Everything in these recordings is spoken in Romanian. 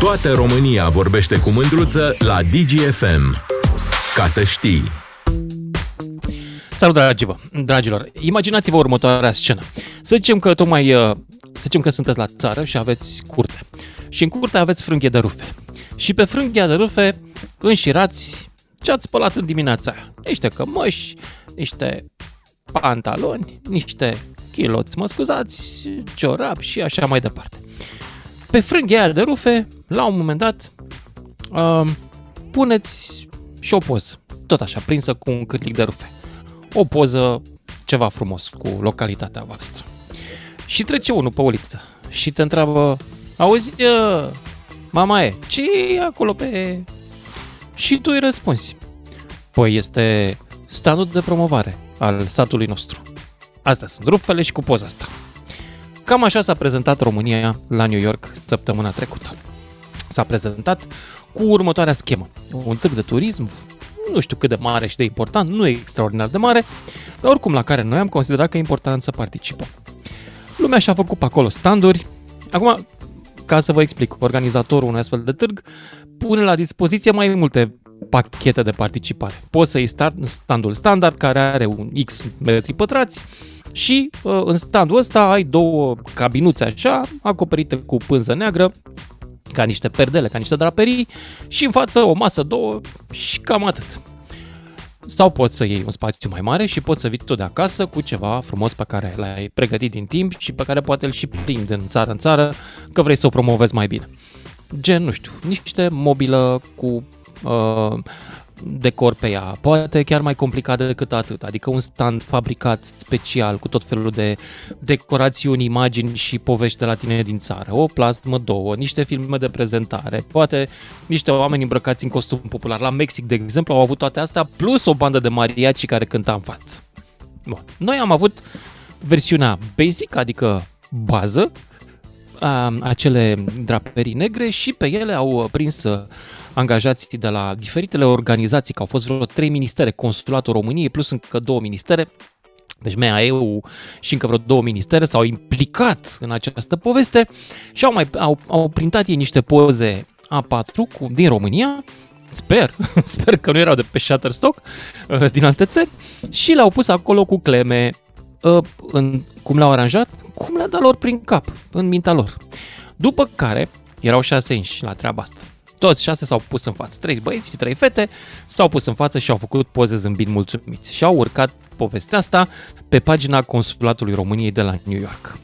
Toată România vorbește cu mândruță la DGFM. Ca să știi! Salut, dragilor! dragilor! Imaginați-vă următoarea scenă. Să zicem că tocmai, uh, să zicem că sunteți la țară și aveți curte. Și în curte aveți frânghie de rufe. Și pe frânghia de rufe înșirați ce ați spălat în dimineața aia. Niște cămăși, niște pantaloni, niște chiloți, mă scuzați, ciorap și așa mai departe. Pe frânghia aia de rufe, la un moment dat, uh, puneți și o poză, tot așa, prinsă cu un cârlic de rufe. O poză ceva frumos cu localitatea voastră. Și trece unul pe uliță și te întreabă, auzi, uh, mama e, ce e acolo pe... Și tu îi răspunzi, păi este standul de promovare al satului nostru. Astea sunt rufele și cu poza asta. Cam așa s-a prezentat România la New York săptămâna trecută. S-a prezentat cu următoarea schemă. Un târg de turism, nu știu cât de mare și de important, nu e extraordinar de mare, dar oricum la care noi am considerat că e important să participăm. Lumea și-a făcut pe acolo standuri. Acum, ca să vă explic, organizatorul unui astfel de târg pune la dispoziție mai multe pachete de participare. Poți să iei standul standard care are un X metri pătrați și uh, în standul ăsta ai două cabinuțe așa, acoperite cu pânză neagră, ca niște perdele, ca niște draperii și în față o masă, două și cam atât. Sau poți să iei un spațiu mai mare și poți să vii tu de acasă cu ceva frumos pe care l-ai pregătit din timp și pe care poate îl și plimbi din țară în țară că vrei să o promovezi mai bine. Gen, nu știu, niște mobilă cu uh, decor pe ea, poate chiar mai complicat decât atât, adică un stand fabricat special cu tot felul de decorațiuni, imagini și povești de la tine din țară, o plasmă, două, niște filme de prezentare, poate niște oameni îmbrăcați în costum popular. La Mexic, de exemplu, au avut toate astea, plus o bandă de mariachi care cânta în față. Bun. Noi am avut versiunea basic, adică bază, acele draperii negre și pe ele au prins angajații de la diferitele organizații, că au fost vreo trei ministere, Consulatul României plus încă două ministere, deci MEAE-ul și încă vreo două ministere s-au implicat în această poveste și au, mai, au, au printat ei niște poze A4 cu, din România, sper, sper că nu erau de pe Shutterstock, uh, din alte țări, și le-au pus acolo cu cleme, uh, în, cum le-au aranjat, cum le-a dat lor prin cap, în mintea lor. După care, erau șase inși la treaba asta. Toți șase s-au pus în față, trei băieți și trei fete s-au pus în față și au făcut poze zâmbind mulțumiți și au urcat povestea asta pe pagina Consulatului României de la New York.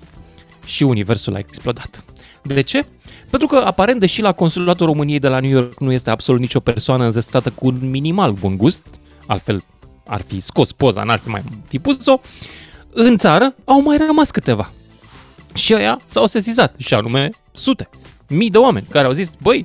Și universul a explodat. De ce? Pentru că, aparent, deși la Consulatul României de la New York nu este absolut nicio persoană înzestrată cu un minimal bun gust, altfel ar fi scos poza, n-ar fi mai fi pus-o, în țară au mai rămas câteva. Și ăia s-au sesizat, și anume sute, mii de oameni care au zis, băi,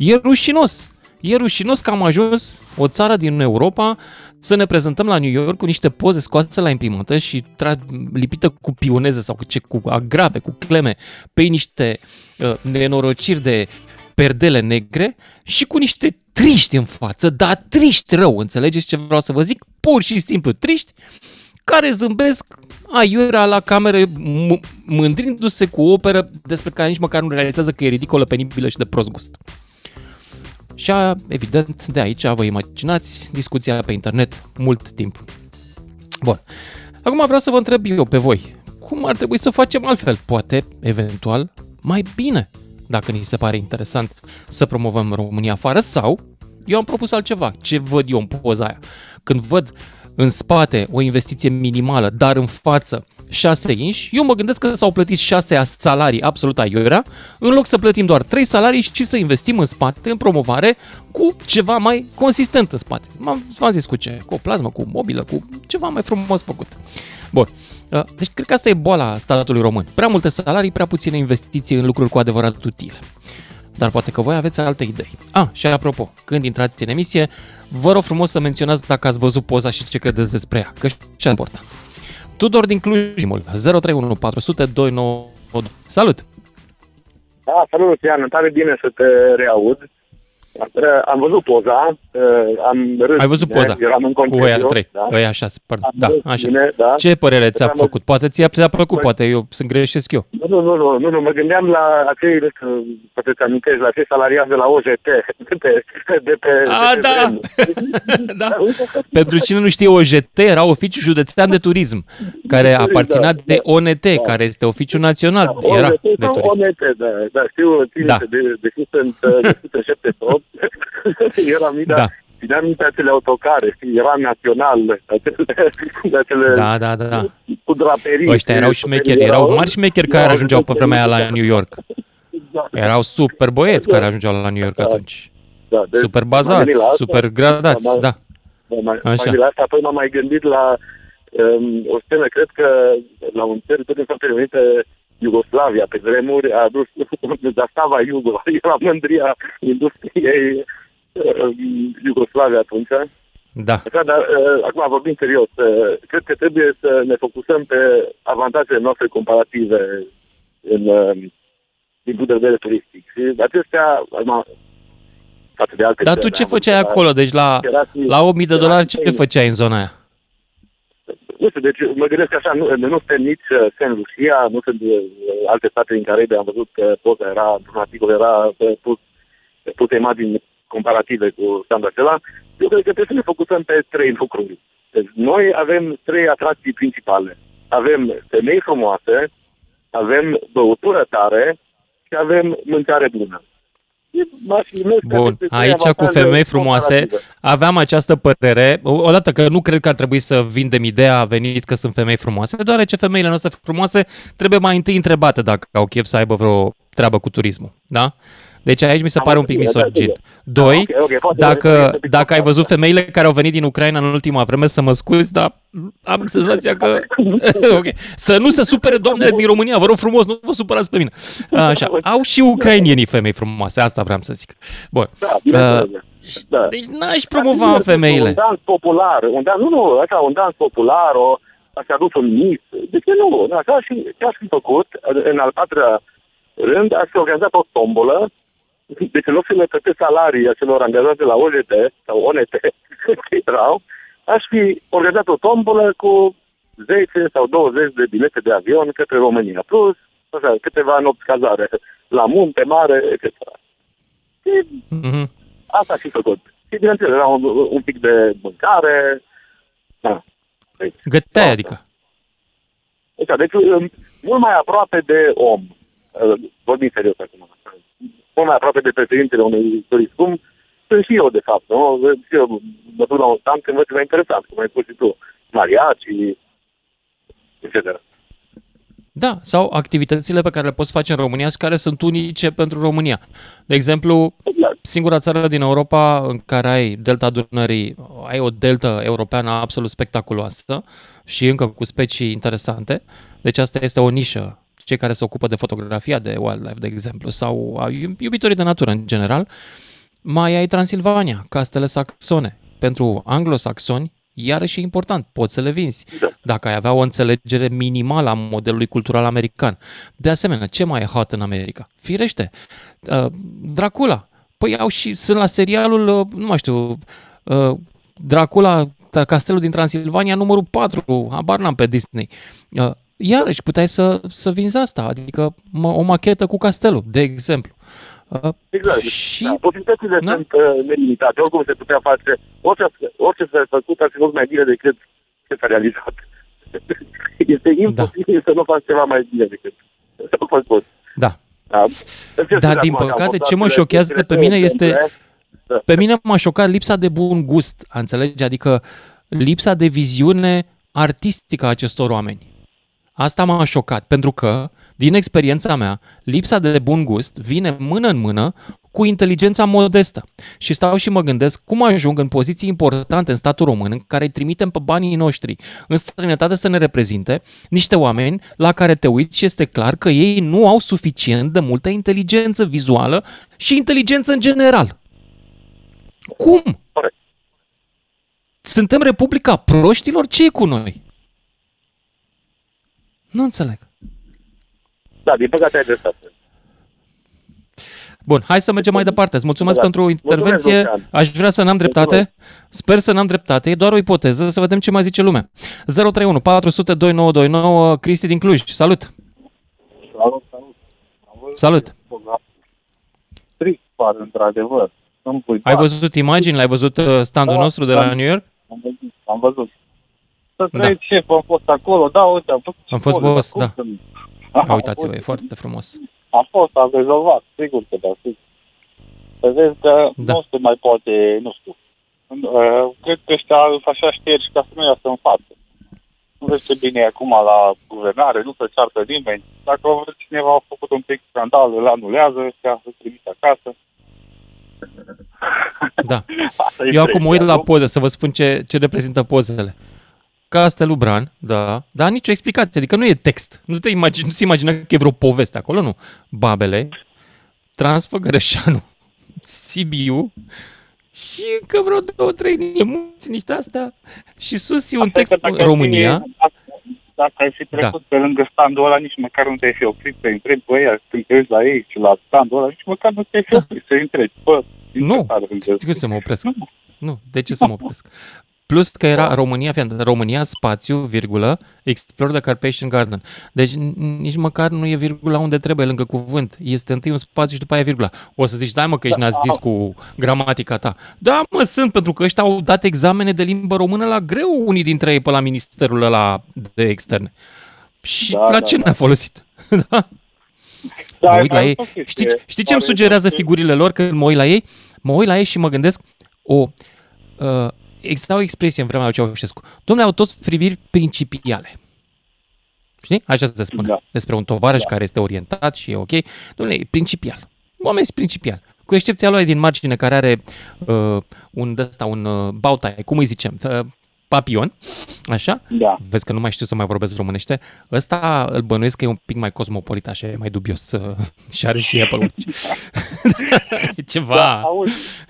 E rușinos. E rușinos că am ajuns o țară din Europa să ne prezentăm la New York cu niște poze scoase la imprimată și tra- lipită cu pioneze sau cu, ce, cu agrave, cu cleme, pe niște uh, nenorociri de perdele negre și cu niște triști în față, dar triști rău, înțelegeți ce vreau să vă zic? Pur și simplu triști, care zâmbesc aiurea la camere m- mândrindu-se cu o operă despre care nici măcar nu realizează că e ridicolă, penibilă și de prost gust. Și evident, de aici vă imaginați discuția pe internet mult timp. Bun. Acum vreau să vă întreb eu pe voi. Cum ar trebui să facem altfel? Poate, eventual, mai bine, dacă ni se pare interesant să promovăm România afară sau eu am propus altceva. Ce văd eu în poza aia? Când văd în spate o investiție minimală, dar în față 6 inși, eu mă gândesc că s-au plătit 6 salarii absolut aiurea, în loc să plătim doar 3 salarii și să investim în spate, în promovare, cu ceva mai consistent în spate. M-am, v-am zis cu ce? Cu o plasmă, cu o mobilă, cu ceva mai frumos făcut. Bun. Uh, deci cred că asta e boala statului român. Prea multe salarii, prea puține investiții în lucruri cu adevărat utile. Dar poate că voi aveți alte idei. Ah, și apropo, când intrați în emisie, vă rog frumos să menționați dacă ați văzut poza și ce credeți despre ea, că și important. Tudor din Cluj, 031 400 292. Salut! Da, salut, Lucian, tare bine să te reaud. Am văzut poza, am râs. Ai văzut poza? Eram în concediu. Cu ăia trei, da? ăia așa, pardon. Da, așa. Bine, da. Ce părere ți-a făcut? Poate ți-a, ți-a plăcut, poate eu sunt greșesc eu. Nu, nu, nu, nu, nu, nu mă gândeam la acei, poate ți amintești, la acei salariați de la OJT, de pe, de pe, A, de pe da. da. Pentru cine nu știe, OJT era oficiul județean de turism, care aparținea de ONT, care este oficiul național. Da, Era ONT de sau turism. ONT, da, da, știu, țin Da. de, de când sunt, de când sunt șef de top, era mine, Da. da. țineam minte acele autocare, știi, era național, acele, acele Da, da, da. cu draperii. Ăștia erau șmecheri, erau mari șmecheri care ajungeau pe vremea aia la New York. Da, Erau super băieți care ajungeau la New York Da. atunci. da, deci Super m-am gândit bazați, la asta. super gradați, Da, da. M-am mai, Așa. mai la asta, apoi m-am mai gândit la um, o scenă, cred că la un teritoriu din Statele Unite, Iugoslavia, pe vremuri, a adus Zastava Iugo, era mândria industriei um, Iugoslavia atunci. Da, Așa, dar uh, acum vorbim serios, uh, cred că trebuie să ne focusăm pe avantajele noastre comparative în, uh, din punct de vedere turistic. Și acestea, acum, față de alte dar tu țări, ce am făceai văzut, acolo? Deci la, era și- la 1000 de era dolari și ce fain. făceai în zona aia? Nu știu, deci mă gândesc așa, nu, nu suntem nici uh, Saint Lucia, nu sunt uh, alte state din Caraibe, am văzut că poza era, într-un articol era uh, pus, puse imagini comparative cu standul acela. Eu cred că trebuie să ne focusăm pe trei lucruri. Deci noi avem trei atracții principale. Avem femei frumoase, avem băutură tare și avem mâncare bună. M-aș gândesc că Bun, aceste trei aici cu avantaje femei frumoase comparative. aveam această părere, o- odată că nu cred că ar trebui să vindem ideea, veniți că sunt femei frumoase, deoarece femeile noastre frumoase trebuie mai întâi întrebate dacă au chef să aibă vreo treabă cu turismul, da? Deci aici mi se Am pare un pic înțeles, da, misogin. da. Doi, Ok, ok, poate dacă, este un pic dacă ai complicat, văzut da. femeile care au venit din Ucraina în ultima vreme, să mă scuzi, dar am senzația că... ok. Să nu se supere doamnele din România, vă rog frumos, nu vă supărați pe mine. Așa, au și ucrainienii femei frumoase, asta vreau să zic. Bun. Da, bineînțeles. da. Deci n-aș promova Dar, femeile. Un dans popular, un dans, nu, nu, așa, un dans popular, o, aș adus un mis. De ce nu? Așa și ce aș fi făcut, în al patrulea rând, aș fi organizat o tombolă, deci în loc să le plătesc salarii acelor angajați de la OJT sau ONT, care erau, aș fi organizat o tombolă cu 10 sau 20 de bilete de avion către România, plus așa, câteva nopți cazare la munte, mare, etc. Și Mhm. Asta și făcut. Și bineînțeles, era un, un pic de mâncare. Da. Deci, Găteai, da. adică. Deci, deci um, mult mai aproape de om. Uh, Vorbim serios acum. Mult mai aproape de președintele unui turist. Cum sunt și eu, de fapt. Nu? Și eu mă duc la un stand când văd ceva interesant, cum ai spus și tu. Mariachi, etc. Da, sau activitățile pe care le poți face în România și care sunt unice pentru România. De exemplu, Exact. singura țară din Europa în care ai delta Dunării, ai o delta europeană absolut spectaculoasă și încă cu specii interesante. Deci asta este o nișă. Cei care se ocupă de fotografia de wildlife, de exemplu, sau a iubitorii de natură în general, mai ai Transilvania, castele saxone. Pentru anglosaxoni, iarăși e important, poți să le vinzi. Da. Dacă ai avea o înțelegere minimală a modelului cultural american. De asemenea, ce mai e hot în America? Firește, uh, Dracula. Păi au și, sunt la serialul, uh, nu mai știu, uh, Dracula, ta- Castelul din Transilvania, numărul 4, habar n-am pe Disney. Uh, iarăși, puteai să, să vinzi asta, adică mă- o machetă cu castelul, de exemplu. Uh, Exact. Și- Da, posibilitățile Da. sunt uh, nelimitate. Oricum se putea face, orice, orice s-a făcut ar fi fost mai bine decât ce s-a realizat. este imposibil da. să nu faci ceva mai bine decât s-a făcut. Da. Da. Îmi cer Dar, scuze din acum că am păcate, fost ce mă atât de șochează de pe discret, mine este- exemple. Pe mine m-a șocat lipsa de bun gust, înțelegi? Adică lipsa de viziune artistică a acestor oameni. Asta m-a șocat, pentru că, din experiența mea, lipsa de bun gust vine mână în mână cu inteligența modestă. Și stau și mă gândesc cum ajung în poziții importante în statul român, în care îi trimitem pe banii noștri în străinătate să ne reprezinte, niște oameni la care te uiți și este clar că ei nu au suficient de multă inteligență vizuală și inteligență în general. Cum? Corect. Suntem Republica Proștilor? ce e cu noi? Nu înțeleg. Da, din păcate ai dreptate. Bun, hai să mergem mai departe. Îți mulțumesc Da. pentru intervenție. Lucian. Aș vrea să n-am dreptate. Sper să n-am dreptate. E doar o ipoteză. Să vedem ce mai zice lumea. 031 400 2929 Cristi din Cluj. Salut! Salut, salut. Am văzut Salut! program. Trist par, într-adevăr. Sunt Ai văzut imagini? L-ai văzut uh, standul Da, nostru de la da. New York? Am văzut. Am văzut. Să Da. trăiți șef, am fost acolo, da, uite, am făcut Am și fost poze, boss, dar da. cum să- A, Aha, uitați-vă, e uite, foarte frumos. Am fost, am rezolvat, sigur că da, sigur. Să vezi că Da. nu se mai poate, nu știu. Uh, Cred că ăștia așa ștergi ca să nu iasă în față. Nu vezi ce bine e acum la guvernare, nu se ceartă nimeni. Dacă cineva a făcut un pic scandal, îl anulează, ăștia îl trimite acasă. Da. Asta e Eu acum mă uit impresia, la nu? poze să vă spun ce, ce reprezintă pozele. Castelul Bran, da, dar nicio explicație, adică nu e text. Nu te imagini, nu se imagină că e vreo poveste acolo, nu. Babele, Transfăgărășanu, Sibiu și încă vreo două, trei munți, niște astea. Și sus e un Asta e text că dacă România. Ai fi, dacă, dacă ai fi trecut Da. pe lângă standul ăla, nici măcar nu te-ai fi oprit să întrebi pe ăia, când te uiți la ei și la standul ăla, nici măcar nu te-ai fi Da. oprit să întrebi. Bă, din Nu, ce țară sunteți? știi cum să mă opresc? Nu. Nu, de ce să mă opresc? Plus că era România, fii atent, România, spațiu, virgulă, explore the Carpathian Garden. Deci n- nici măcar nu e virgula unde trebuie, lângă cuvânt. Este întâi un spațiu și după aia virgula. O să zici, dai mă că ești nazist cu gramatica ta. Da, mă, sunt, pentru că ăștia au dat examene de limbă română la greu unii dintre ei pe la ministerul ăla de externe. Și Da, la da, ce da. ne-a folosit? da. Da, mă uit la ai ei. fost chestie. Știi, știi ce îmi Pare sugerează că- figurile lor când mă uit la ei? Mă uit la ei și mă gândesc, o, uh, exista o expresie în vremea lui Ceaușescu. Domnule, au toți priviri principiale. Știi? Așa se spune. Da. Despre un tovarăș care este orientat și e ok. Domnule, e principial. Oamenii sunt principial. Cu excepția lui din margine care are uh, un, ăsta, un uh, bautai, cum îi zicem, uh, papion, așa? Da. Vezi că nu mai știu să mai vorbesc românește. Ăsta îl bănuiesc că e un pic mai cosmopolit, așa, e mai dubios uh, și are și Apple Watch. e ceva. Da, auzi,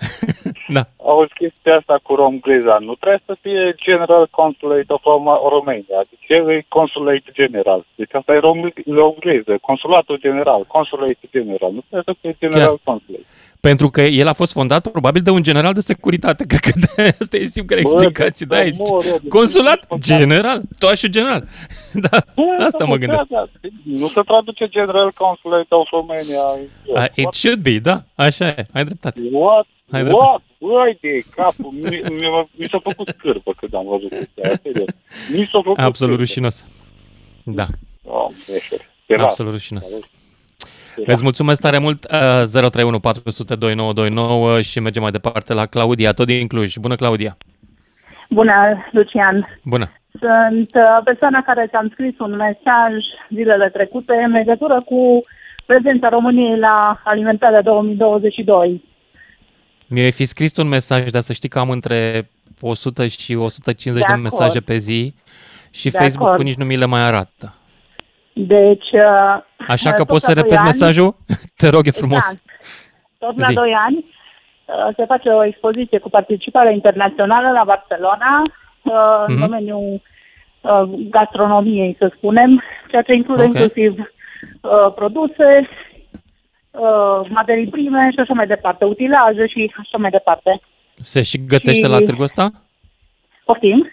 Da. auzi chestia asta cu Rom Glezan. Nu trebuie să fie General Consulate of Roma- Romania. Deci el e Consulate General. Deci asta e Rom, Rom Gleză. Consulatul General. Consulate General. Nu trebuie să fie General Chiar. Consulate. Pentru că el a fost fondat probabil de un general de securitate. Cred că de asta e singura explicație. Da, Bă, este mor, eu, deci consulat nu- general. Toașul general. Da, Bă, asta da, mă gândesc. Da, da. Nu se traduce General Consulate of Romania. Uh, it should be, da, așa e, ai dreptate. What? Ai dreptate. What? Băi de capul, mi, mi, mi s-a făcut scârbă când am văzut chestia aia, serios. Mi s-a făcut Absolut scârbă. rușinos. Da, Oh, beșer. Era. absolut rușinos. Era. Îți mulțumesc tare mult, uh, 031 400 2929 și mergem mai departe la Claudia, tot din Cluj. Bună, Claudia! Bună, Lucian. Bună! Sunt uh, persoana care ți-am scris un mesaj zilele trecute în legătură cu prezența României la Alimentarea 2022. Mi-ai fi scris un mesaj, dar să știi că am între 100 și 150 de, De acord. mesaje pe zi și De Facebook-ul acord. nici nu mi le mai arată. Deci... Uh, Așa că tot poți să la doi repeți ani- mesajul? Te rog, e frumos. Exact. Tot la Zi. 2 ani uh, se face o expoziție cu participare internațională la Barcelona uh, în Mhm. domeniul uh, gastronomiei, să spunem, ceea ce include Ok. inclusiv uh, produse, uh, materii prime și așa mai departe, utilaje și așa mai departe. Se și gătește Și- la târgul ăsta? Poftim?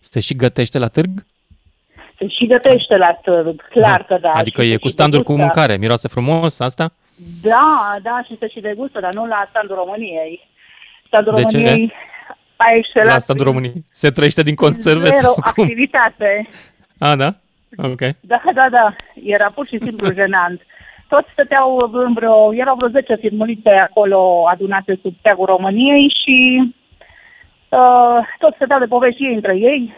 Se și gătește la târg? Se și gătește la târg, clar că da. Adică și se e cu și standuri cu degustă. mâncare. Miroase frumos asta? Da, da, și se și degustă, dar nu la standul României. Standul De ce? României a excelat La standul prin României. Se trăiește din conserve zero sau cum? activitate. A, da? Ok. Da, da, da. Era pur și simplu jenant. Toți stăteau în vreo, erau vreo 10 firmulițe acolo adunate sub steagul României și uh, toți stăteau de povești ei între ei.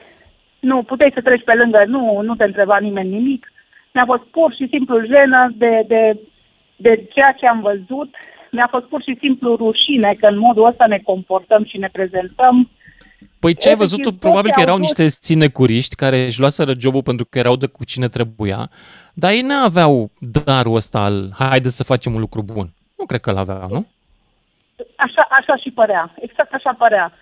Nu, puteai să treci pe lângă, nu, nu te întreba nimeni nimic. Mi-a fost pur și simplu jenă de, de, de ceea ce am văzut. Mi-a fost pur și simplu rușine că în modul ăsta ne comportăm și ne prezentăm. Păi ce ai Efectiv, văzut tu? toți Probabil că au erau fost- niște sinecuriști care își luaseră jobul pentru că erau de cu cine trebuia, dar ei nu aveau darul ăsta al haide să facem un lucru bun. Nu cred că l-aveau, nu? Așa, așa și părea, exact așa părea.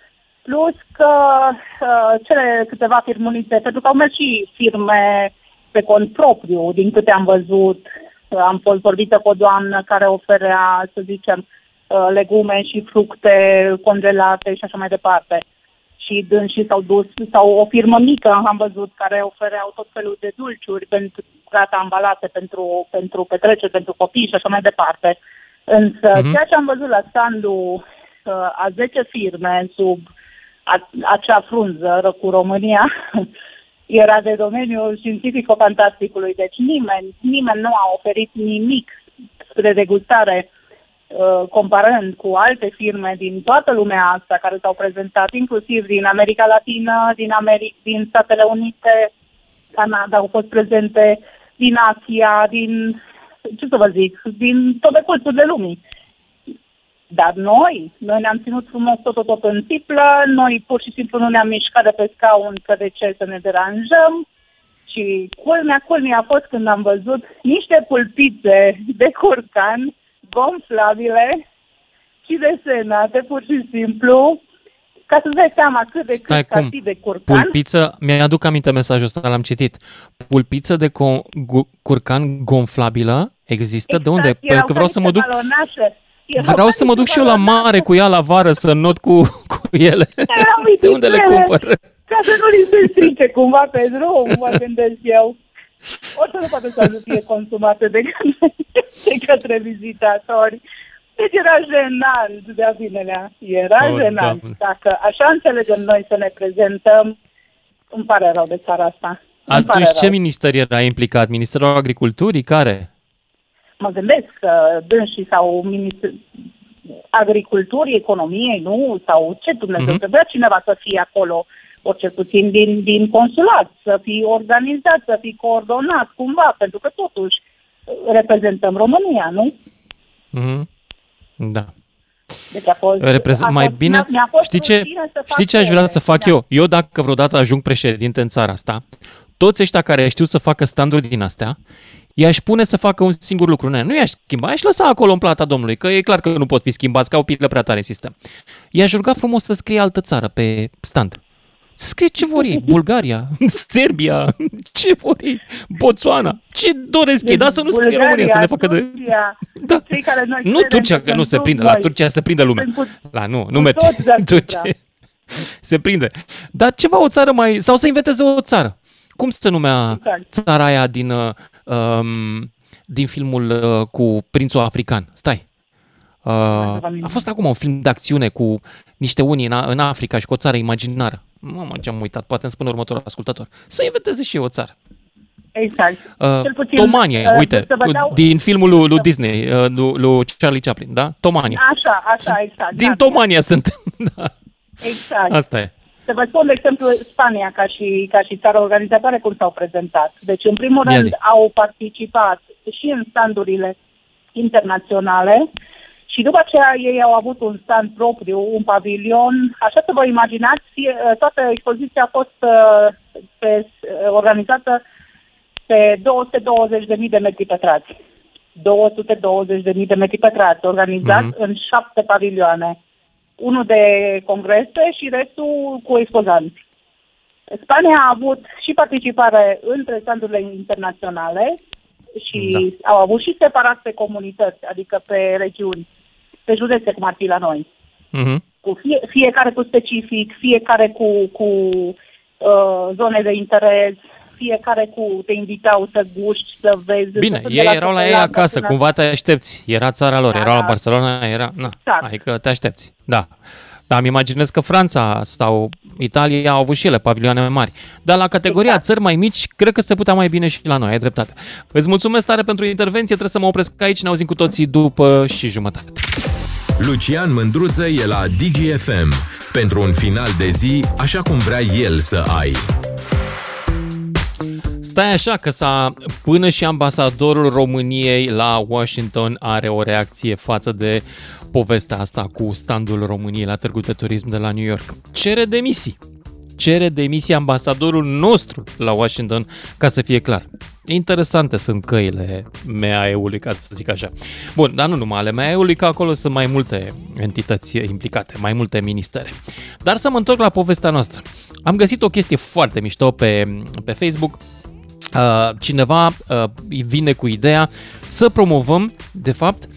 Plus că uh, cele câteva firmulițe, pentru că au mers și firme pe cont propriu, din câte am văzut, Am fost vorbită cu o doamnă care oferea, să zicem, uh, legume și fructe congelate și așa mai departe. Și dânsii s-au dus, sau o firmă mică am văzut care ofereau tot felul de dulciuri pentru gata ambalate pentru, pentru petreceri, pentru copii și așa mai departe. Însă uh-huh. ceea ce am văzut la standul uh, a 10 firme sub a, acea frunză cu România era de domeniul științifico-fantasticului. Deci nimeni, nimeni nu a oferit nimic spre degustare uh, comparând cu alte firme din toată lumea asta care s-au prezentat, inclusiv din America Latină, din, Ameri- din Statele Unite, Canada au fost prezente, din Asia, din, ce să vă zic, din toate colțurile lumii. Dar noi, noi ne-am ținut frumos tot, tot, tot în tiplă, noi pur și simplu nu ne-am mișcat de pe scaun că de ce să ne deranjăm. Și culmea, culmea a fost când am văzut niște pulpițe de curcan gonflabile și desenate pur și simplu ca să-ți dai seama cât de Stai, cât cum? de curcan. Pulpiță, mi-aduc aminte mesajul ăsta, l-am citit. Pulpiță de co- gu- curcan gonflabilă există? De unde? Exact, Pentru erau că vreau ca să mă niște duc... balonașe. Erau Vreau ca să mă duc niște și eu la balonașe. mare cu ea la vară să not cu, cu ele. Erau De unde le mititele. cumpăr? Ca să nu li se strice cumva pe drum, mă gândesc eu. O să nu poate să nu fie consumate de către, de către vizitatori. Deci era jenant de-a binelea. Era O, jenant. Doamne. Dacă așa înțelegem noi să ne prezentăm, îmi pare rău de țara asta. Îmi pare Atunci ce rău. minister era implicat? Ministerul Agriculturii? Care? Mă gândesc că dânsii sau ministr... agriculturii, economiei, nu? Sau ce Dumnezeu, Mhm. uh-huh. trebuia cineva să fie acolo, ori cel puțin din, din consulat, să fie organizat, să fie coordonat cumva, pentru că totuși reprezentăm România, nu? Mhm. Da. Deci a fost, Reprezent, a mai fost, bine, mi-a, mi-a fost știi ce, rușine să fac știi ce aș vrea ele. să fac Mi-a- eu? Eu dacă vreodată ajung președinte în țara asta, toți ăștia care știu să facă standuri din astea, i-aș pune să facă un singur lucru. Nu, nu i-aș schimba, i-aș lăsa acolo în plata domnului, că e clar că nu pot fi schimbați, ca o pilă prea tare în sistem. I-aș ruga frumos să scrie altă țară pe stand. Să scrie ce vor ei, Bulgaria, Serbia, ce vor ei, Botswana, ce doresc ei, dar să nu scrie România, să ne facă de... Turcia, Da. cei care noi Nu credem Turcia, că nu sunt se prinde, la noi. Turcia se prinde lumea. Sunt cu- La nu, nu cu merge. toți deasupra. Turcia se prinde. Dar ceva o țară mai... Sau să inventeze o țară. Cum se numea Exact. țara aia din, uh, um, din filmul uh, cu prințul african? Stai. Uh, a fost acum un film de acțiune cu niște unii în, în Africa și cu o țară imaginară. Mamă, ce-am uitat, poate îmi spune următorul ascultător. Să inventeze și eu o țară. Exact. Uh, Cel puțin, Tomania, uh, uite, să vă dau- din filmul lui, lui Disney, uh, lui, lui Charlie Chaplin, da? Tomania. Așa, așa, exact. Din da, Tomania sunt. da. Exact. Asta e. Să vă spun, de exemplu, Spania ca și, ca și țară organizatoare cum s-au prezentat. Deci, în primul Ia rând, zi. au participat și în standurile internaționale și după aceea ei au avut un stand propriu, un pavilion. Așa să vă imaginați, fie, toată expoziția a fost uh, pe, uh, organizată pe 220.000 de metri pătrați. 220.000 de metri pătrați, organizat Mhm. în șapte pavilioane. Unul de congrese și restul cu expozanți. Spania a avut și participare între standurile internaționale și da. au avut și separat pe comunități, adică pe regiuni, pe județe, cum ar fi la noi. Mhm. Cu fie, fiecare cu specific, fiecare cu, cu uh, zone de interes, fiecare cu te invitau să guști, să vezi. Bine, să- de ei erau la ei chocolată acasă, până- cumva te aștepți. Era țara lor, Da, erau la da. Barcelona, era... Na, Exact. adică te aștepți, da. Dar îmi imaginez că Franța sau Italia au avut și ele pavilioane mari. Dar la categoria Exact. țări mai mici, cred că se putea mai bine și la noi, ai dreptate. Îți mulțumesc tare pentru intervenție, trebuie să mă opresc aici, ne auzim cu toții după și jumătate. Lucian Mândruță e la DGFM pentru un final de zi așa cum vrea el să ai. Stai așa că s-a, până și ambasadorul României la Washington are o reacție față de povestea asta cu standul României la Târgu de Turism de la New York. Cere demisii. Cere demisii ambasadorul nostru la Washington, ca să fie clar. Interesante sunt căile MAE-ului, ca să zic așa. Bun, dar nu numai ale MAE-ului, că acolo sunt mai multe entități implicate, mai multe ministere. Dar să mă întorc la povestea noastră. Am găsit o chestie foarte mișto pe, pe Facebook uh, cineva uh, vine cu ideea să promovăm, de fapt,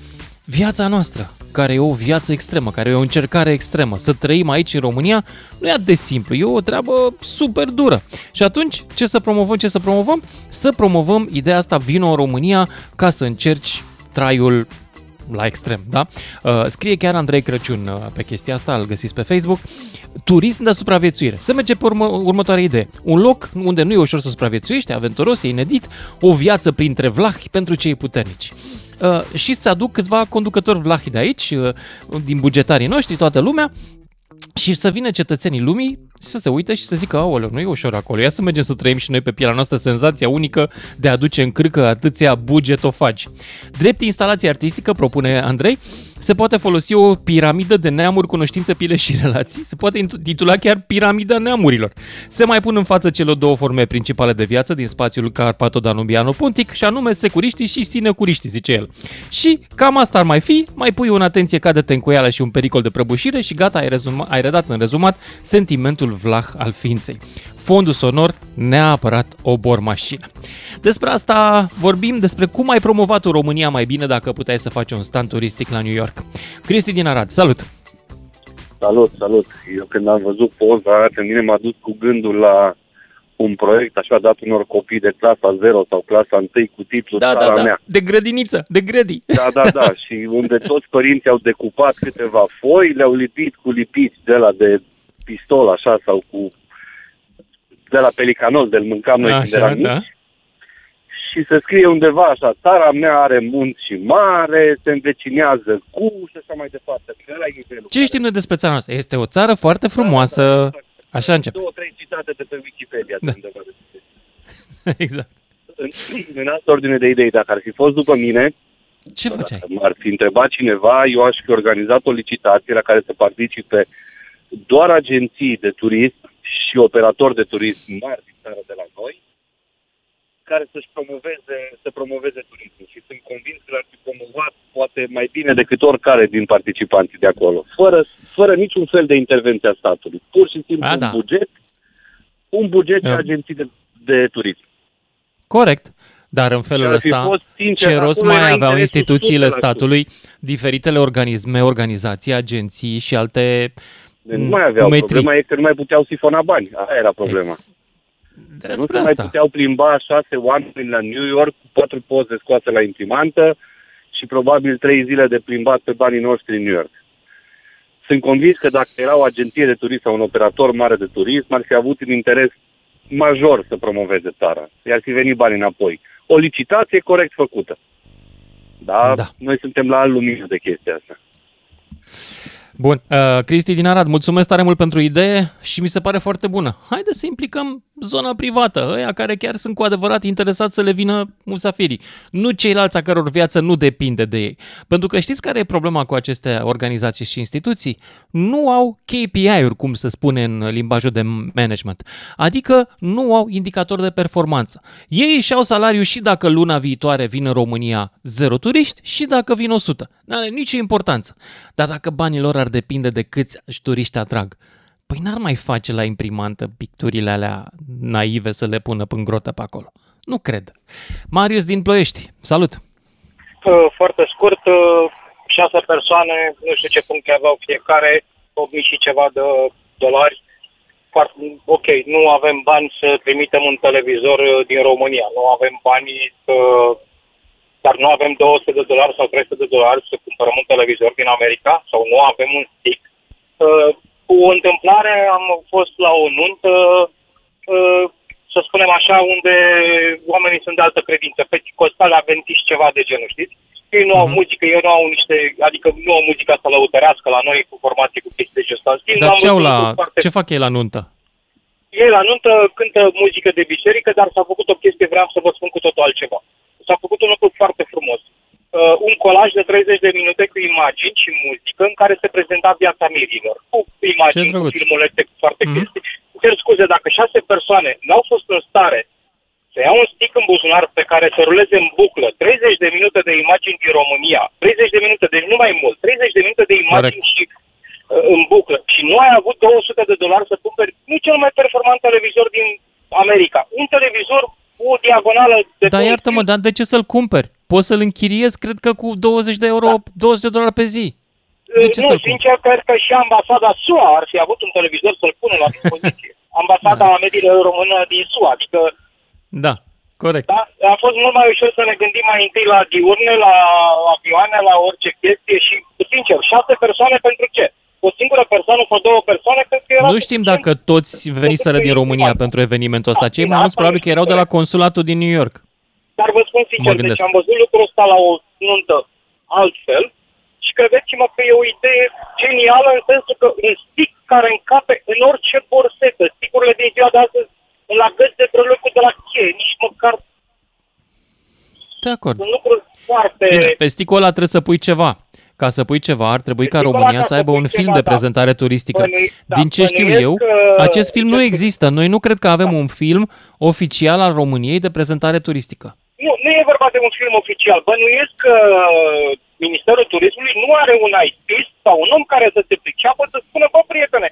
viața noastră, care e o viață extremă, care e o încercare extremă. Să trăim aici în România nu e atât de simplu, e o treabă super dură. Și atunci, ce să promovăm, ce să promovăm? Să promovăm ideea asta, vino în România ca să încerci traiul la extrem, da? Uh, scrie chiar Andrei Crăciun uh, pe chestia asta, îl găsiți pe Facebook. Turism de supraviețuire. Să merge pe urmă, următoarea idee. Un loc unde nu e ușor să supraviețuiești, aventuros, e inedit, o viață printre vlahi pentru cei puternici. Uh, și să aduc câțiva conducători vlahi de aici, uh, din bugetarii noștri, toată lumea, și să vină cetățenii lumii și să se uite și să zică, aoleu, nu e ușor acolo, ia să mergem să trăim și noi pe pielea noastră senzația unică de a aduce în cârcă atâția bugetofagi. Drept instalație artistică, propune Andrei, se poate folosi o piramidă de neamuri, cunoștință, pile și relații. Se poate titula chiar Piramida Neamurilor. Se mai pun în față celor două forme principale de viață din spațiul Carpato-Danubiano-Pontic, și anume securiștii și sinecuriștii, zice el. Și cam asta ar mai fi, mai pui un atenție ca de tencuială și un pericol de prăbușire și gata, ai, rezuma, ai redat în rezumat sentimentul vlah al ființei. Fondul sonor, neapărat o bormașină. Despre asta vorbim, despre cum ai promovat România mai bine dacă puteai să faci un stand turistic la New York. Cristi din Arad, salut! Salut, salut! Eu când am văzut poza pe mine m-a dus cu gândul la un proiect așa dat unor copii de clasa 0 sau clasa 1 cu titlul da, Țara da, da. mea. De grădiniță, de grădi. Da, da, da. și unde toți părinții au decupat câteva foi, le-au lipit cu lipiți de la de pistol așa sau cu de la pelicanol, de-l mâncam noi când Așa, eram mici. da. Și se scrie undeva așa, țara mea are munți și mare, se învecinează cu și așa mai departe. Că ăla e nivelul. Ce știm noi despre țara noastră? Este o țară foarte frumoasă. Așa începe. Două, trei citate de pe Wikipedia. Da. De undeva despre. exact. în, în altă ordine de idei, dacă ar fi fost după mine, Ce făceai? dacă m-ar fi întrebat cineva, eu aș fi organizat o licitație la care să participe doar agenții de turism și operatori de turism mari din țară de la noi, care să-și promoveze, să promoveze turismul. Și sunt convins că l-ar fi promovat poate mai bine decât oricare din participanții de acolo, fără, fără niciun fel de intervenție a statului. Pur și simplu A, un da. buget, un buget de Da. agenții de, de turism. Corect. Dar în felul Ar fi ăsta, fost, sincer, ce rost acolo mai era aveau interesul instituțiile 100%. statului, diferitele organisme, organizații, agenții și alte Deci nu mai aveau. cumetrii? Problema e că nu mai puteau sifona bani. Aia era problema. Ex- nu Despre se mai asta. puteau plimba șase oameni la New York cu patru poze scoase la imprimantă și probabil trei zile de plimbat pe banii noștri în New York. Sunt convins că dacă era o agenție de turism sau un operator mare de turism, ar fi avut un interes major să promoveze țara. I-ar fi venit banii înapoi. O licitație corect făcută. Da? Da. Noi suntem la alt lumină de chestia asta. Bun, uh, Cristi din Arad, mulțumesc tare mult pentru idee și mi se pare foarte bună. Haide să implicăm zona privată, ăia care chiar sunt cu adevărat interesați să le vină musafirii, nu ceilalți a căror viață nu depinde de ei. Pentru că știți care e problema cu aceste organizații și instituții? Nu au KPI-uri, cum se spune în limbajul de management, adică nu au indicatori de performanță. Ei își au salariu și dacă luna viitoare vin în România 0 turiști și dacă vin 100. Nu are nicio importanță. Dar dacă banii lor ar depinde de câți turiști atrag, păi n-ar mai face la imprimantă picturile alea naive să le pună în grotă pe acolo. Nu cred. Marius din Ploiești, salut! Uh, Foarte scurt, uh, șase persoane, nu știu ce puncte aveau fiecare, 8.000 și ceva de dolari. Foarte, ok, nu avem bani să trimitem un televizor uh, din România, nu avem bani, uh, dar nu avem 200 de dolari sau 300 de dolari să cumpărăm un televizor din America sau nu avem un stick. Uh, Cu o întâmplare am fost la o nuntă, uh, să spunem așa, unde oamenii sunt de altă credință. Pe costale aventiți ceva de genul, știți? Ei nu au Mhm. muzică, ei nu au niște, adică nu au muzica să lăutărească la noi cu formații cu chestii de genul ăsta. În schimb, Dar am ce, au văzut la, foarte- ce fac ei la nuntă? ei la nuntă cântă muzică de biserică, dar s-a făcut o chestie, vreau să vă spun cu totul altceva. S-a făcut un lucru foarte frumos. Uh, un colaj de 30 de minute cu imagini și muzică în care se prezenta viața mirilor. Cu imagini, cu drăguț. filmulețe, cu foarte Mhm. chestii. Cer scuze, dacă șase persoane n-au fost în stare să iau un stick în buzunar pe care să ruleze în buclă 30 de minute de imagini din România, 30 de minute, deci nu mai mult, 30 de minute de imagini Corect. și uh, în buclă. Și nu ai avut 200 de dolari să cumperi nu cel mai performant televizor din America. Un televizor cu o diagonală de Dar două iartă-mă, zi. dar de ce să-l cumperi? Poți să-l închiriezi, cred că cu 20 de euro, 20 de dolari pe zi. De ce nu, să-l cumperi? sincer, cred că și ambasada SUA ar fi avut un televizor să-l pună la dispoziție. Ambasada da. mediilor română din SUA, adică Da, corect. da, a fost mult mai ușor să ne gândim mai întâi la diurne, la avioane, la orice chestie și, sincer, șase persoane pentru ce? O singură persoană sau două persoane, cred că era Nu știm dacă toți veniseră din România pentru evenimentul ăsta. Cei mai mulți probabil că erau de la consulatul din New York. Dar vă spun Mă sincer, gândesc. deci am văzut lucrul ăsta la o nuntă altfel și credeți-mă că e o idee genială în sensul că un stick care încape în orice borsetă, sticurile din ziua de astăzi la găsi de prelocuri de la cheie, nici măcar De acord. sunt lucruri foarte... Bine, pe sticul ăla trebuie să pui ceva. Ca să pui ceva, ar trebui ca Pe sticul România ăla, să ca să aibă pui un ceva, film de da. prezentare turistică. Bănui- da, Din ce știu bănuiesc eu, că- acest film nu ce- există. Noi nu cred că avem un film oficial al României de prezentare turistică. Nu, nu e vorba de un film oficial. Bănuiesc că Ministerul Turismului nu are un artist sau un om care să se priceapă să spună, bă, prietene,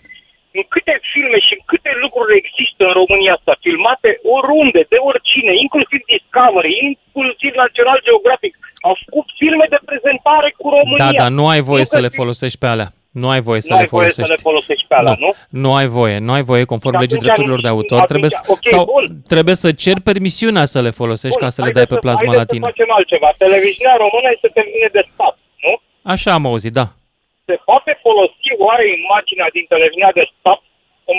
în câte filme și în câte lucruri există în România asta, filmate oriunde, de oricine, inclusiv Discovery, inclusiv National Geographic, au făcut filme de prezentare cu România. Da, dar nu ai voie Nu să că le fi- folosești pe alea. Nu ai voie să Nu le ai voie să folosești. le folosești pe alea, nu? nu ai voie, nu ai voie conform Și legii atunci drepturilor de nu- autor, atunci- trebuie, să- ok, sau bun. trebuie să ceri permisiunea să le folosești ca să le haideți dai pe plasma haideți latină. să facem altceva. Televiziunea română este televiziune de stat, nu? Așa am auzit, da. se poate folosi oare imaginea din televiziunea de stat în,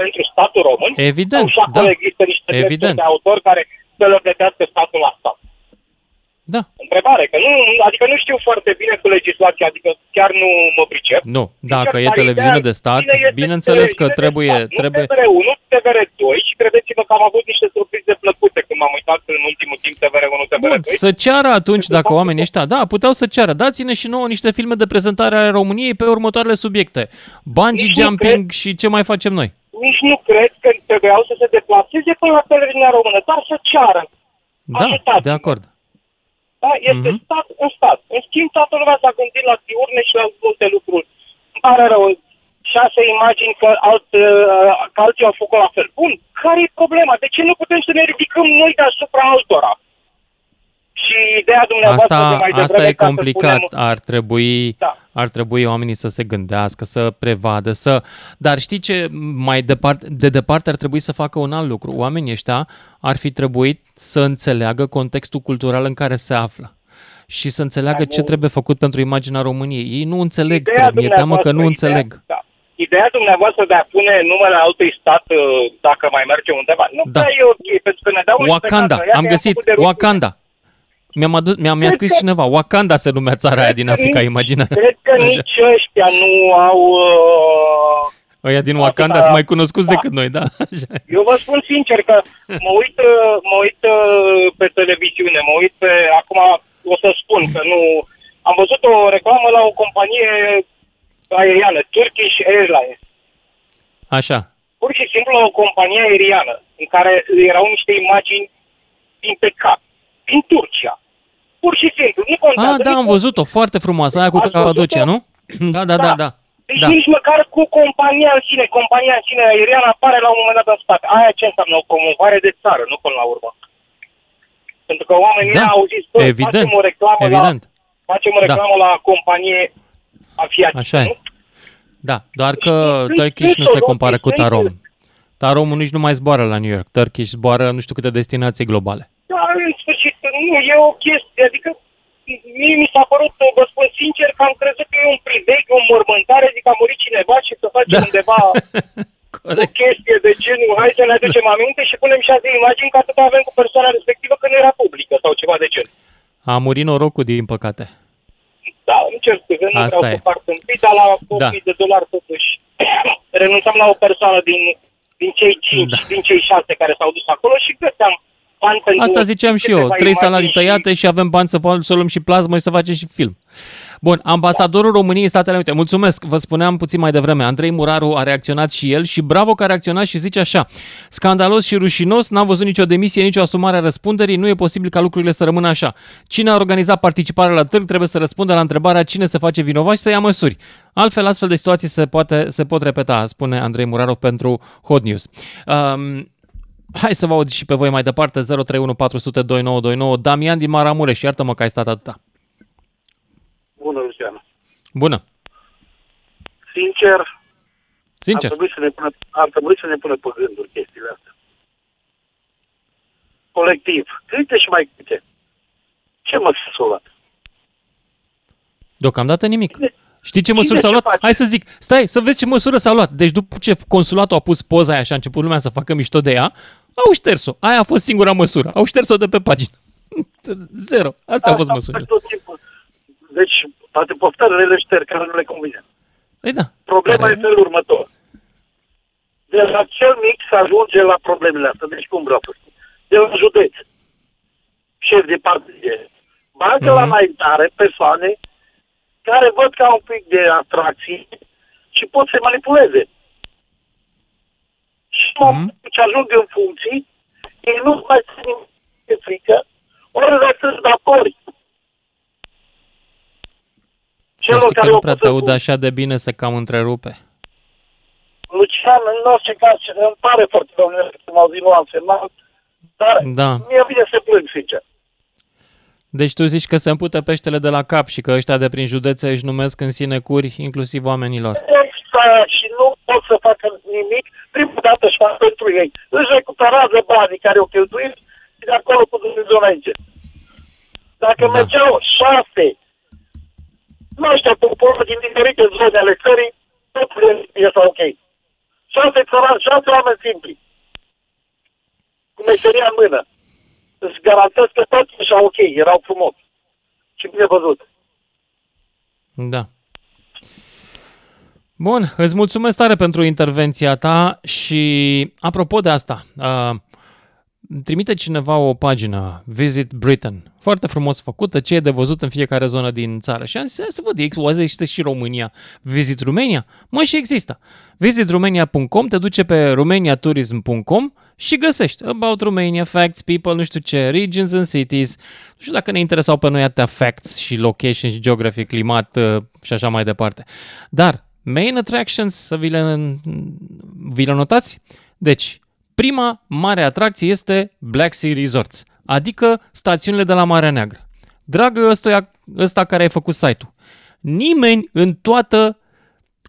pentru statul român? Evident, Sau și acolo da. există niște drepturi Evident. de autor care să le plătească statul la stat? Da. Întrebare, că nu, adică nu știu foarte bine cu legislația, adică chiar nu mă pricep. Nu, dacă Dar e ideea televiziune de stat, bine este bineînțeles că televiziune de trebuie, stat, trebuie, Nu TVR1, TVR2 și credeți-mă că am avut niște surprize plăcute când m-am uitat în ultimul timp TVR1, TVR2. Bun, să ceară atunci, Pentru dacă faptul oamenii că- ăștia, da, puteau să ceară. Dați-ne și nouă niște filme de prezentare ale României pe următoarele subiecte. Bungee Nici nu jumping și ce mai facem noi. Nici nu cred că trebuiau să se deplaseze până la televiziunea română, dar să ceară. Da, Ajutați-mă. de acord. Da? Este Mhm. stat în stat. În schimb, toată lumea s-a gândit la diurne și la multe lucruri. Îmi pare rău. Șase imagini că, alt, uh, că alții au făcut la fel. Bun, care e problema? De ce nu putem să ne ridicăm noi deasupra altora? Și ideea dumneavoastră de Asta, mai devreme, asta e ca să complicat. spunem- Ar trebui, Da. ar trebui oamenii să se gândească, să prevadă, să... Dar știi ce? Mai departe, de departe ar trebui să facă un alt lucru. Oamenii ăștia ar fi trebuit să înțeleagă contextul cultural în care se află și să înțeleagă Dar ce nu- trebuie făcut pentru imaginea României. Ei nu înțeleg, Ideea cred. Mi-e teamă că nu dumneavoastră, înțeleg. Ideea, da. ideea dumneavoastră de a pune numele altui stat uh, dacă mai merge undeva, nu Da. prea e ok, pentru că ne dau un Wakanda, spectacol. Ia am că i-am găsit, făcut de rușine. Wakanda. Mi-am adus, mi-a, mi-a Cred scris că- cineva, Wakanda se numea țara aia din Cred că Africa, nici- imagina. Cred că Așa. nici ăștia nu au... Uh, Ăia din Atâta- Wakanda sunt mai cunoscuți da. decât noi, da? Așa. eu vă spun sincer că mă uit, uh, mă uit uh, pe televiziune, mă uit pe... Acum o să spun că nu... Am văzut o reclamă la o companie aeriană, Turkish Airlines. Așa. Pur și simplu o companie aeriană în care erau niște imagini din pe cap, din Turcia. Pur și simplu, nu contează. Ah, da, am nici- văzut-o, foarte frumoasă, aia cu Ați Capadocia, văzut-o? nu? Da, da, da, da. Deci Da. nici măcar cu compania în sine, compania în sine aeriană apare la un moment dat în spate. Aia ce înseamnă o promovare de țară, nu până la urmă. Pentru că oamenii Da, au zis, bă, evident, facem o reclamă evident. la, facem o Da. reclamă la companie aviatică. Așa e. nu? Da, doar că Sunt- Turkish sunt nu se soluții, compară cu sunt- Tarom. Taromul nici nu mai zboară la New York. Turkish zboară nu știu câte destinații globale. Da, în sfârșit, nu, e o chestie, adică mie mi s-a părut, vă spun sincer, că am crezut că e un priveg, o mormântare, zic că a murit cineva și să facem Da. undeva o Corect. chestie de genul, hai să ne aducem aminte și punem șase imagini ca atât avem cu persoana respectivă că nu era publică sau ceva de genul. A murit norocul, din păcate. Da, îmi cer scuze, nu Asta vreau e. să par tâmpit, dar la 8.000 Da. de dolari totuși renunțam la o persoană din, din cei 5, Da. din cei 6 care s-au dus acolo și găseam bani pentru Asta ziceam și eu. câteva Trei imagini salarii și- tăiate și avem bani să, po- să luăm și plasmă și să facem și film. Bun, ambasadorul României în Statele Unite. Mulțumesc, vă spuneam puțin mai devreme. Andrei Muraru a reacționat și el și bravo că a reacționat și zice așa. Scandalos și rușinos, n-am văzut nicio demisie, nicio asumare a răspunderii, nu e posibil ca lucrurile să rămână așa. Cine a organizat participarea la târg trebuie să răspundă la întrebarea cine se face vinovat și să ia măsuri. Altfel, astfel de situații se, poate, se pot repeta, spune Andrei Muraru pentru Hot News. Um, Hai să vă aud și pe voi mai departe, 031 400 2929. Damian din Maramureș, iartă-mă că ai stat atâta. Bună, Luciana. Bună, Sincer, sincer. Ar trebui, să ne pună, ar trebui să ne pună pe gânduri chestiile astea. Colectiv. Câte și mai câte. Ce măsuri s-au luat? Deocamdată nimic. Știi ce Cine măsuri s-au ce luat? face? Hai să zic, stai, să vezi ce măsură s-au luat. Deci după ce consulatul a pus poza aia și a început lumea să facă mișto de ea, au șters-o. Aia a fost singura măsură. Au șters-o de pe pagină. Zero. Astea au fost măsurile. Tot timpul. Deci, toate poftările le șterg care nu le convine. Ei da. Problema Care- e felul următor. De la cel mic se ajunge la problemele astea. Deci cum vreau să spun? De la județ. Șef de partide. Bagă Mhm. la înaintare persoane care văd ca un pic de atracție și pot să manipuleze. Și în momentul ce ajung în funcții, ei nu mai țin nimic de frică, ori le sunt datori. Să știi că nu prea te aud așa de bine să cam întrerupe. Lucian, în orice caz, îmi pare foarte domnule că m-au zis nuanțe, dar Da. mie vine să plâng, sincer. Deci tu zici că se împută peștele de la cap și că ăștia de prin județe își numesc în sinecuri, inclusiv oamenilor. Exact, și nu pot să facă nimic, prima dată își fac pentru ei. Își recuperează banii care au cheltuit și de acolo cu Dumnezeu înainte. Dacă Da. mergeau șase, nu ăștia poporul din diferite zone ale țării, totul este ok. Șase țărani, șase oameni simpli. Cu meseria în mână. Îți garantez că tot așa ok, erau frumos. Și bine văzut. Da. Bun, îți mulțumesc tare pentru intervenția ta și apropo de asta, uh, trimite cineva o pagină, Visit Britain, foarte frumos făcută, ce e de văzut în fiecare zonă din țară. Și am zis, hai să văd, ex- oare există și România, Visit Romania? Mă, și există. visitromania.com, te duce pe romaniatourism.com și găsești About Romania, Facts, People, nu știu ce, Regions and Cities. Nu știu dacă ne interesau pe noi atâtea facts și location și geography, climat uh, și așa mai departe. Dar main attractions, să vi le, vi le notați? Deci, prima mare atracție este Black Sea Resorts, adică stațiunile de la Marea Neagră. Dragă ăsta, ăsta care ai făcut site-ul, nimeni în toată,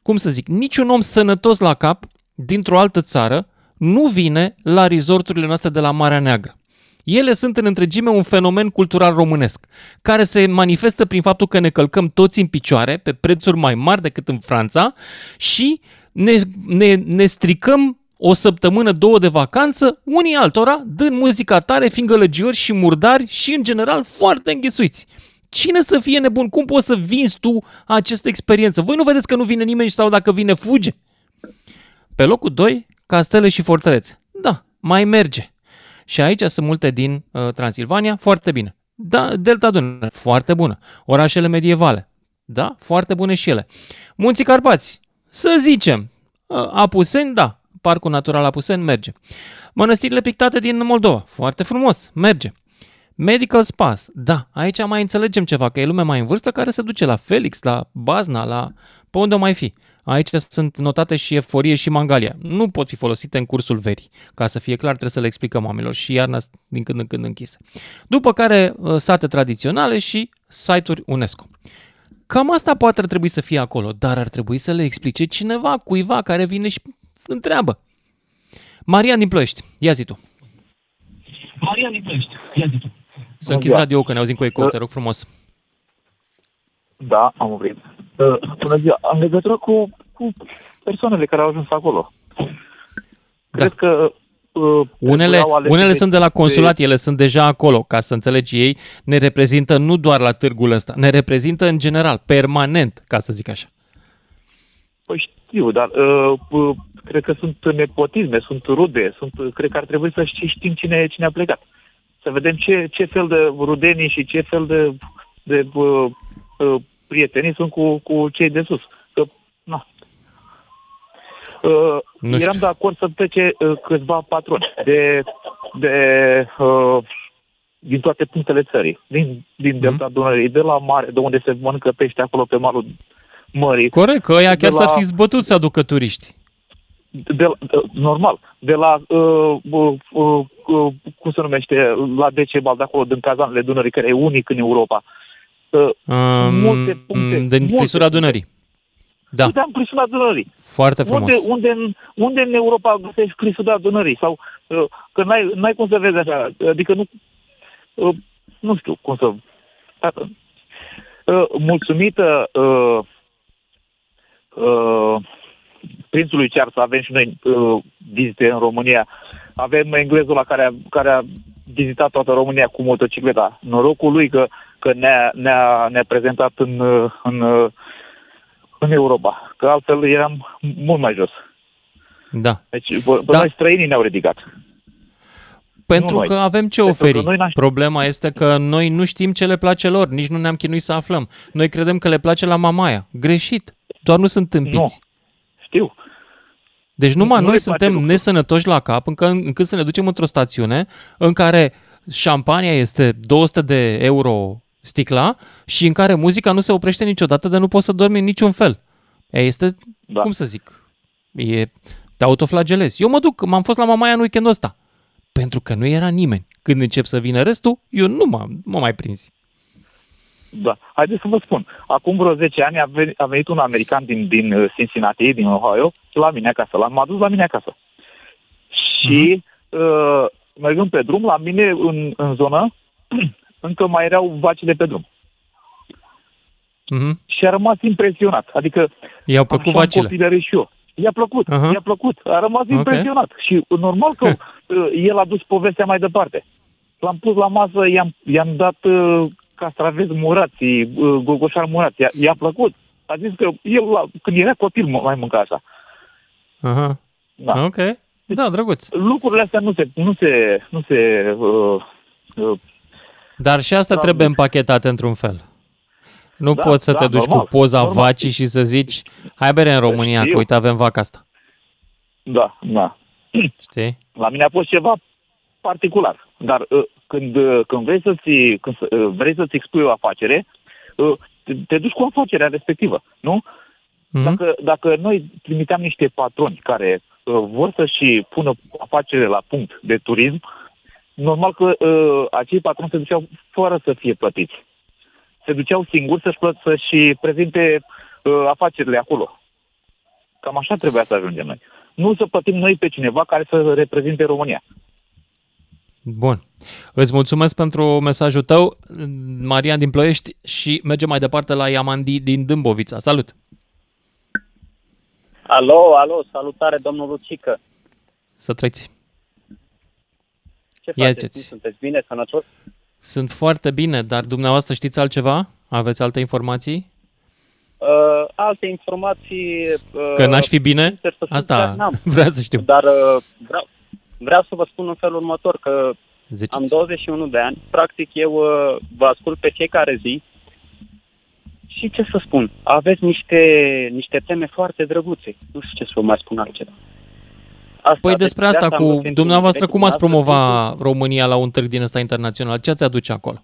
cum să zic, niciun om sănătos la cap dintr-o altă țară nu vine la resorturile noastre de la Marea Neagră. Ele sunt în întregime un fenomen cultural românesc, care se manifestă prin faptul că ne călcăm toți în picioare, pe prețuri mai mari decât în Franța, și ne, ne, ne stricăm o săptămână, două de vacanță, unii altora, dând muzica tare, fiind gălăgiori și murdari și, în general, foarte înghesuiți. Cine să fie nebun? Cum poți să vinzi tu această experiență? Voi nu vedeți că nu vine nimeni sau dacă vine, fuge? Pe locul 2, castele și fortărețe. Da, mai merge. Și aici sunt multe din uh, Transilvania, foarte bine. Da, Delta Dunăre, foarte bună. Orașele medievale, da, foarte bune și ele. Munții Carpați, să zicem, uh, Apuseni, da, Parcul Natural Apuseni merge. Mănăstirile pictate din Moldova, foarte frumos, merge. Medical Spas, da, aici mai înțelegem ceva, că e lume mai în vârstă care se duce la Felix, la Bazna, la... pe unde o mai fi. Aici sunt notate și eforie și mangalia. Nu pot fi folosite în cursul verii. Ca să fie clar, trebuie să le explicăm oamenilor și iarna din când în când închise. După care uh, sate tradiționale și site-uri UNESCO. Cam asta poate ar trebui să fie acolo, dar ar trebui să le explice cineva, cuiva care vine și întreabă. Marian din Ploiești, ia zi tu. Marian din Ploiești, ia zi tu. Să închizi radio că ne auzim cu ecou, te rog frumos. Da, am oprit. Uh, Bună ziua. În legătură cu, cu persoanele care au ajuns acolo. Da. Cred că uh, Unele, trebuiau alese unele de- sunt de la consulat, ele sunt deja acolo, ca să înțelegi ei, ne reprezintă nu doar la târgul ăsta, ne reprezintă în general, permanent, ca să zic așa. Păi știu, dar uh, uh, cred că sunt nepotisme, sunt rude, sunt, cred că ar trebui să ști- știm cine, cine a plecat. Să vedem ce, ce fel de rudenii și ce fel de, de uh, uh, prietenii sunt cu, cu cei de sus. Că, na. Uh, Nu eram știu. de acord să plece uh, câțiva patroni de, de uh, din toate punctele țării, din, din Mhm. delta Dunării, de la mare, de unde se mănâncă pește acolo pe malul mării. Corect, că ăia De chiar la- s-ar fi zbătut să aducă turiști. de, de, normal, de la, uh, uh, uh, uh, cum se numește, la Decebal, de acolo, din cazanele Dunării, care e unic în Europa. Uh, Um, multe puncte, din multe clisura puncte. Dunării. Da, Uite, am clisura Dunării. foarte frumos. Unde, unde, în, unde în Europa găsești clisura Dunării? Sau uh, că n-ai, n-ai cum să vezi așa, adică nu, uh, nu știu cum să... Uh, uh, mulțumită uh, uh, prințului Charles, avem și noi uh, vizite în România, avem englezul la care a, care a vizitat toată România cu motocicleta. Norocul lui că, că ne-a, ne-a, ne-a prezentat în, uh, în, uh, în Europa, că altfel eram mult mai jos. Da. Deci, pe Da. da. noi străinii ne-au ridicat. Pentru noi. că avem ce Pentru că oferi. noi n-aș- Problema este că noi nu știm ce le place lor, nici nu ne-am chinuit să aflăm. Noi credem că le place la mamaia. Greșit. Doar nu sunt tâmpiți. Nu. Știu. Deci numai Nu noi le place suntem lucrul. nesănătoși la cap încă, încât să ne ducem într-o stațiune în care șampania este 200 de euro sticla și în care muzica nu se oprește niciodată de nu poți să dormi în niciun fel. E, este, da. Da. cum să zic, e, te autoflagelezi. Eu mă duc, m-am fost la Mamaia în weekendul ăsta. Pentru că nu era nimeni. Când încep să vină restul, eu nu m-am, mă mai prins. Da. Haideți să vă spun. Acum vreo 10 ani a venit, a venit un american din, din uh, Cincinnati, din Ohio, la mine acasă. L-am adus la mine acasă. Și uh, mergând pe drum, la mine în, în zonă, încă mai erau vacile pe drum. Mhm. Și a rămas impresionat. Adică I-au plăcut așa am vacile. copilărit și eu. I-a plăcut, Aha. uh-huh. i-a plăcut. A rămas Ok. impresionat. Și uh, normal că uh, el a dus povestea mai departe. L-am pus la masă, i-am, i-am dat uh, castraveți murați, uh, gogoșar murați. I-a, i-a plăcut. A zis că el, la, când era copil, mă- mai mânca așa. Aha. Da. Ok. Da, drăguț. Lucrurile astea nu se... Nu se, nu se uh, uh, Dar și asta Da, trebuie deci- împachetate într-un fel. Nu Da, poți să da, te duci normal, cu poza normal. vacii și să zici, hai bere în România, că Știu. uite avem vaca asta. da, da. Știi? La mine a fost ceva particular. Dar uh, când, uh, când vrei să-ți, când să- uh, vrei să-ți expui o afacere, uh, te, te duci cu afacerea respectivă, nu? Mhm. Dacă, dacă noi trimiteam niște patroni care uh, vor să-și pună afacere la punct de turism, normal că uh, acei patroni se duceau fără să fie plătiți. Se duceau singuri să-și, plă- să-și prezinte uh, afacerile acolo. Cam așa trebuia să ajungem noi. Nu să plătim noi pe cineva care să reprezinte România. Bun. Îți mulțumesc pentru mesajul tău, Marian din Ploiești, și mergem mai departe la Iamandi din Dâmbovița. Salut! Alo, alo, salutare, domnul Lucică. Să trăiți! Ce Ia faceți? ziceți. Nu sunteți bine, sănătos? Sunt foarte bine, dar dumneavoastră știți altceva? Aveți alte informații? Uh, alte informații... Uh, Că n-aș fi bine? sincer să fiu, Asta chiar n-am. vreau să știu. Dar uh, vreau, vreau să vă spun în felul următor, că Ziceți. am 21 de ani, practic eu uh, vă ascult pe fiecare zi și ce să spun, aveți niște, niște teme foarte drăguțe. Nu știu ce să vă mai spun altceva. Asta, Păi deci despre de asta am cu găsit dumneavoastră, un cum ați direct cu promova România la un târg din ăsta internațional? Ce ați aduce acolo?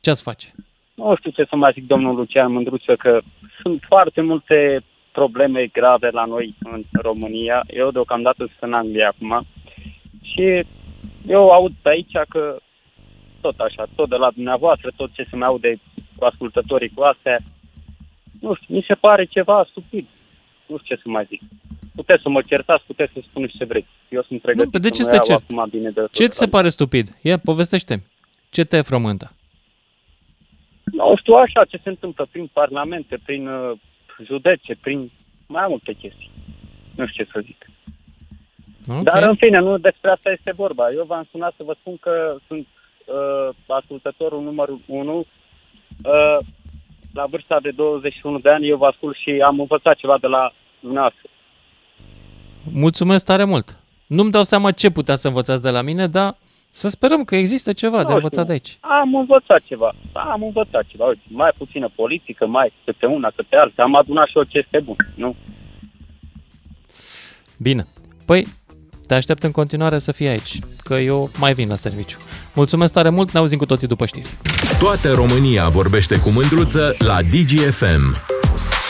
Ce ați face? Nu știu ce să mai zic, domnul Lucian Mândruță, că sunt foarte multe probleme grave la noi în România. Eu deocamdată sunt în Anglia acum și eu aud pe aici că tot așa, tot de la dumneavoastră, tot ce se mai aude cu ascultătorii cu astea, nu știu, mi se pare ceva stupid. Nu știu ce să mai zic. Puteți să mă certați, puteți să spuneți ce vreți. Eu sunt pregătit pe de ce să să mă te iau cert? acum bine de Ce ți se pare stupid? Ia, povestește-mi. Ce te frământă? Nu știu așa ce se întâmplă prin parlamente, prin uh, județe, prin mai multe chestii. Nu știu ce să zic. Ok. Dar în fine, nu despre asta este vorba. Eu v-am sunat să vă spun că sunt uh, ascultătorul numărul 1. Uh, la vârsta de 21 de ani eu vă ascult și am învățat ceva de la dumneavoastră. Mulțumesc tare mult. Nu-mi dau seama ce putea să învățați de la mine, dar să sperăm că există ceva de Nu învățat știu. de aici. Am învățat ceva. Am învățat ceva. Uite, mai puțină politică, mai câte una, câte alta. Am adunat și eu ce este bun, nu? Bine. Păi, te aștept în continuare să fii aici, că eu mai vin la serviciu. Mulțumesc tare mult, ne auzim cu toții după știri. Toată România vorbește cu mândruță la DGFM.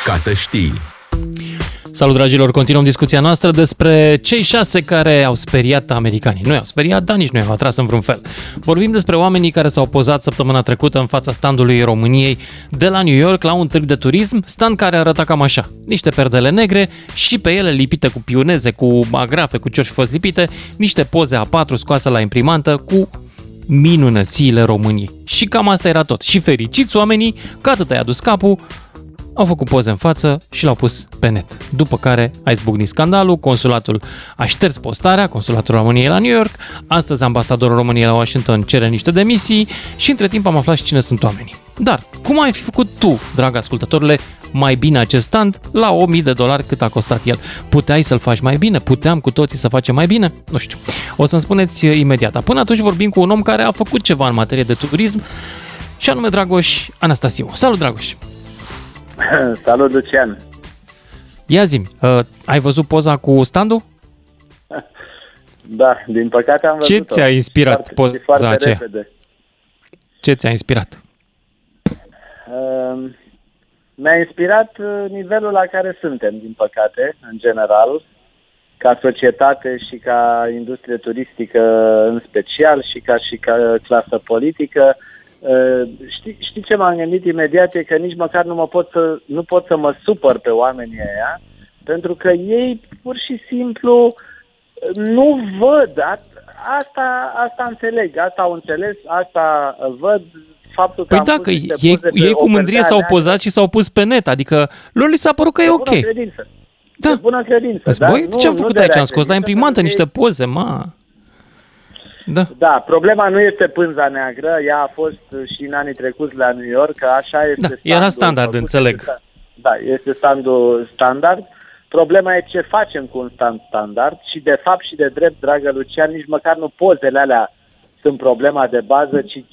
Ca să știi. Salut, dragilor! Continuăm discuția noastră despre cei șase care au speriat americanii. Nu i-au speriat, dar nici nu i-au atras în vreun fel. Vorbim despre oamenii care s-au pozat săptămâna trecută în fața standului României de la New York la un târg de turism, stand care arăta cam așa. Niște perdele negre și pe ele lipite cu pioneze, cu agrafe, cu ce fi fost lipite, niște poze A4 scoase la imprimantă cu minunățiile României. Și cam asta era tot. Și fericiți oamenii că atât ai adus capul, au făcut poze în față și l-au pus pe net. După care a izbucnit scandalul, consulatul a șters postarea, consulatul României la New York, astăzi ambasadorul României la Washington cere niște demisii și între timp am aflat și cine sunt oamenii. Dar, cum ai fi făcut tu, drag ascultătorule, mai bine acest stand la 1000 de dolari cât a costat el? Puteai să-l faci mai bine? Puteam cu toții să facem mai bine? Nu știu. O să-mi spuneți imediat. Până atunci vorbim cu un om care a făcut ceva în materie de turism și anume Dragoș Anastasiu. Salut, Dragoș! Salut, Lucian! Ia zi uh, ai văzut poza cu standul? Da, din păcate am văzut Ce ți-a inspirat foarte, poza foarte aceea? Repede. Ce ți-a inspirat? Uh, mi-a inspirat uh, nivelul la care suntem, din păcate, în general, ca societate și ca industrie turistică în special și ca și ca clasă politică. Uh, știi, știi ce m-am gândit imediat? E că nici măcar nu, mă pot să, nu pot să mă supăr pe oamenii ăia, pentru că ei pur și simplu uh, nu văd. Asta, asta înțeleg, asta au înțeles, asta văd, faptul că Păi am da, pus că niște ei, poze pe ei cu o mândrie perdea s-au neagră pozat și s-au pus pe net, adică lor li s-a părut că e de ok. bună credință. Da. De bună credință. Zis, dar Băi, nu- ce am nu făcut de aici? Am rea scos la credință, imprimantă pentru că niște poze, ma. Da. Da, problema nu este pânza neagră, ea a fost și în anii trecuți la New York, că așa este Da, standul era standard, făcut, înțeleg. este sta- Da, este standul standard. Problema e ce facem cu un stand standard și de fapt și de drept, dragă Lucian, nici măcar nu pozele alea sunt problema de bază, ci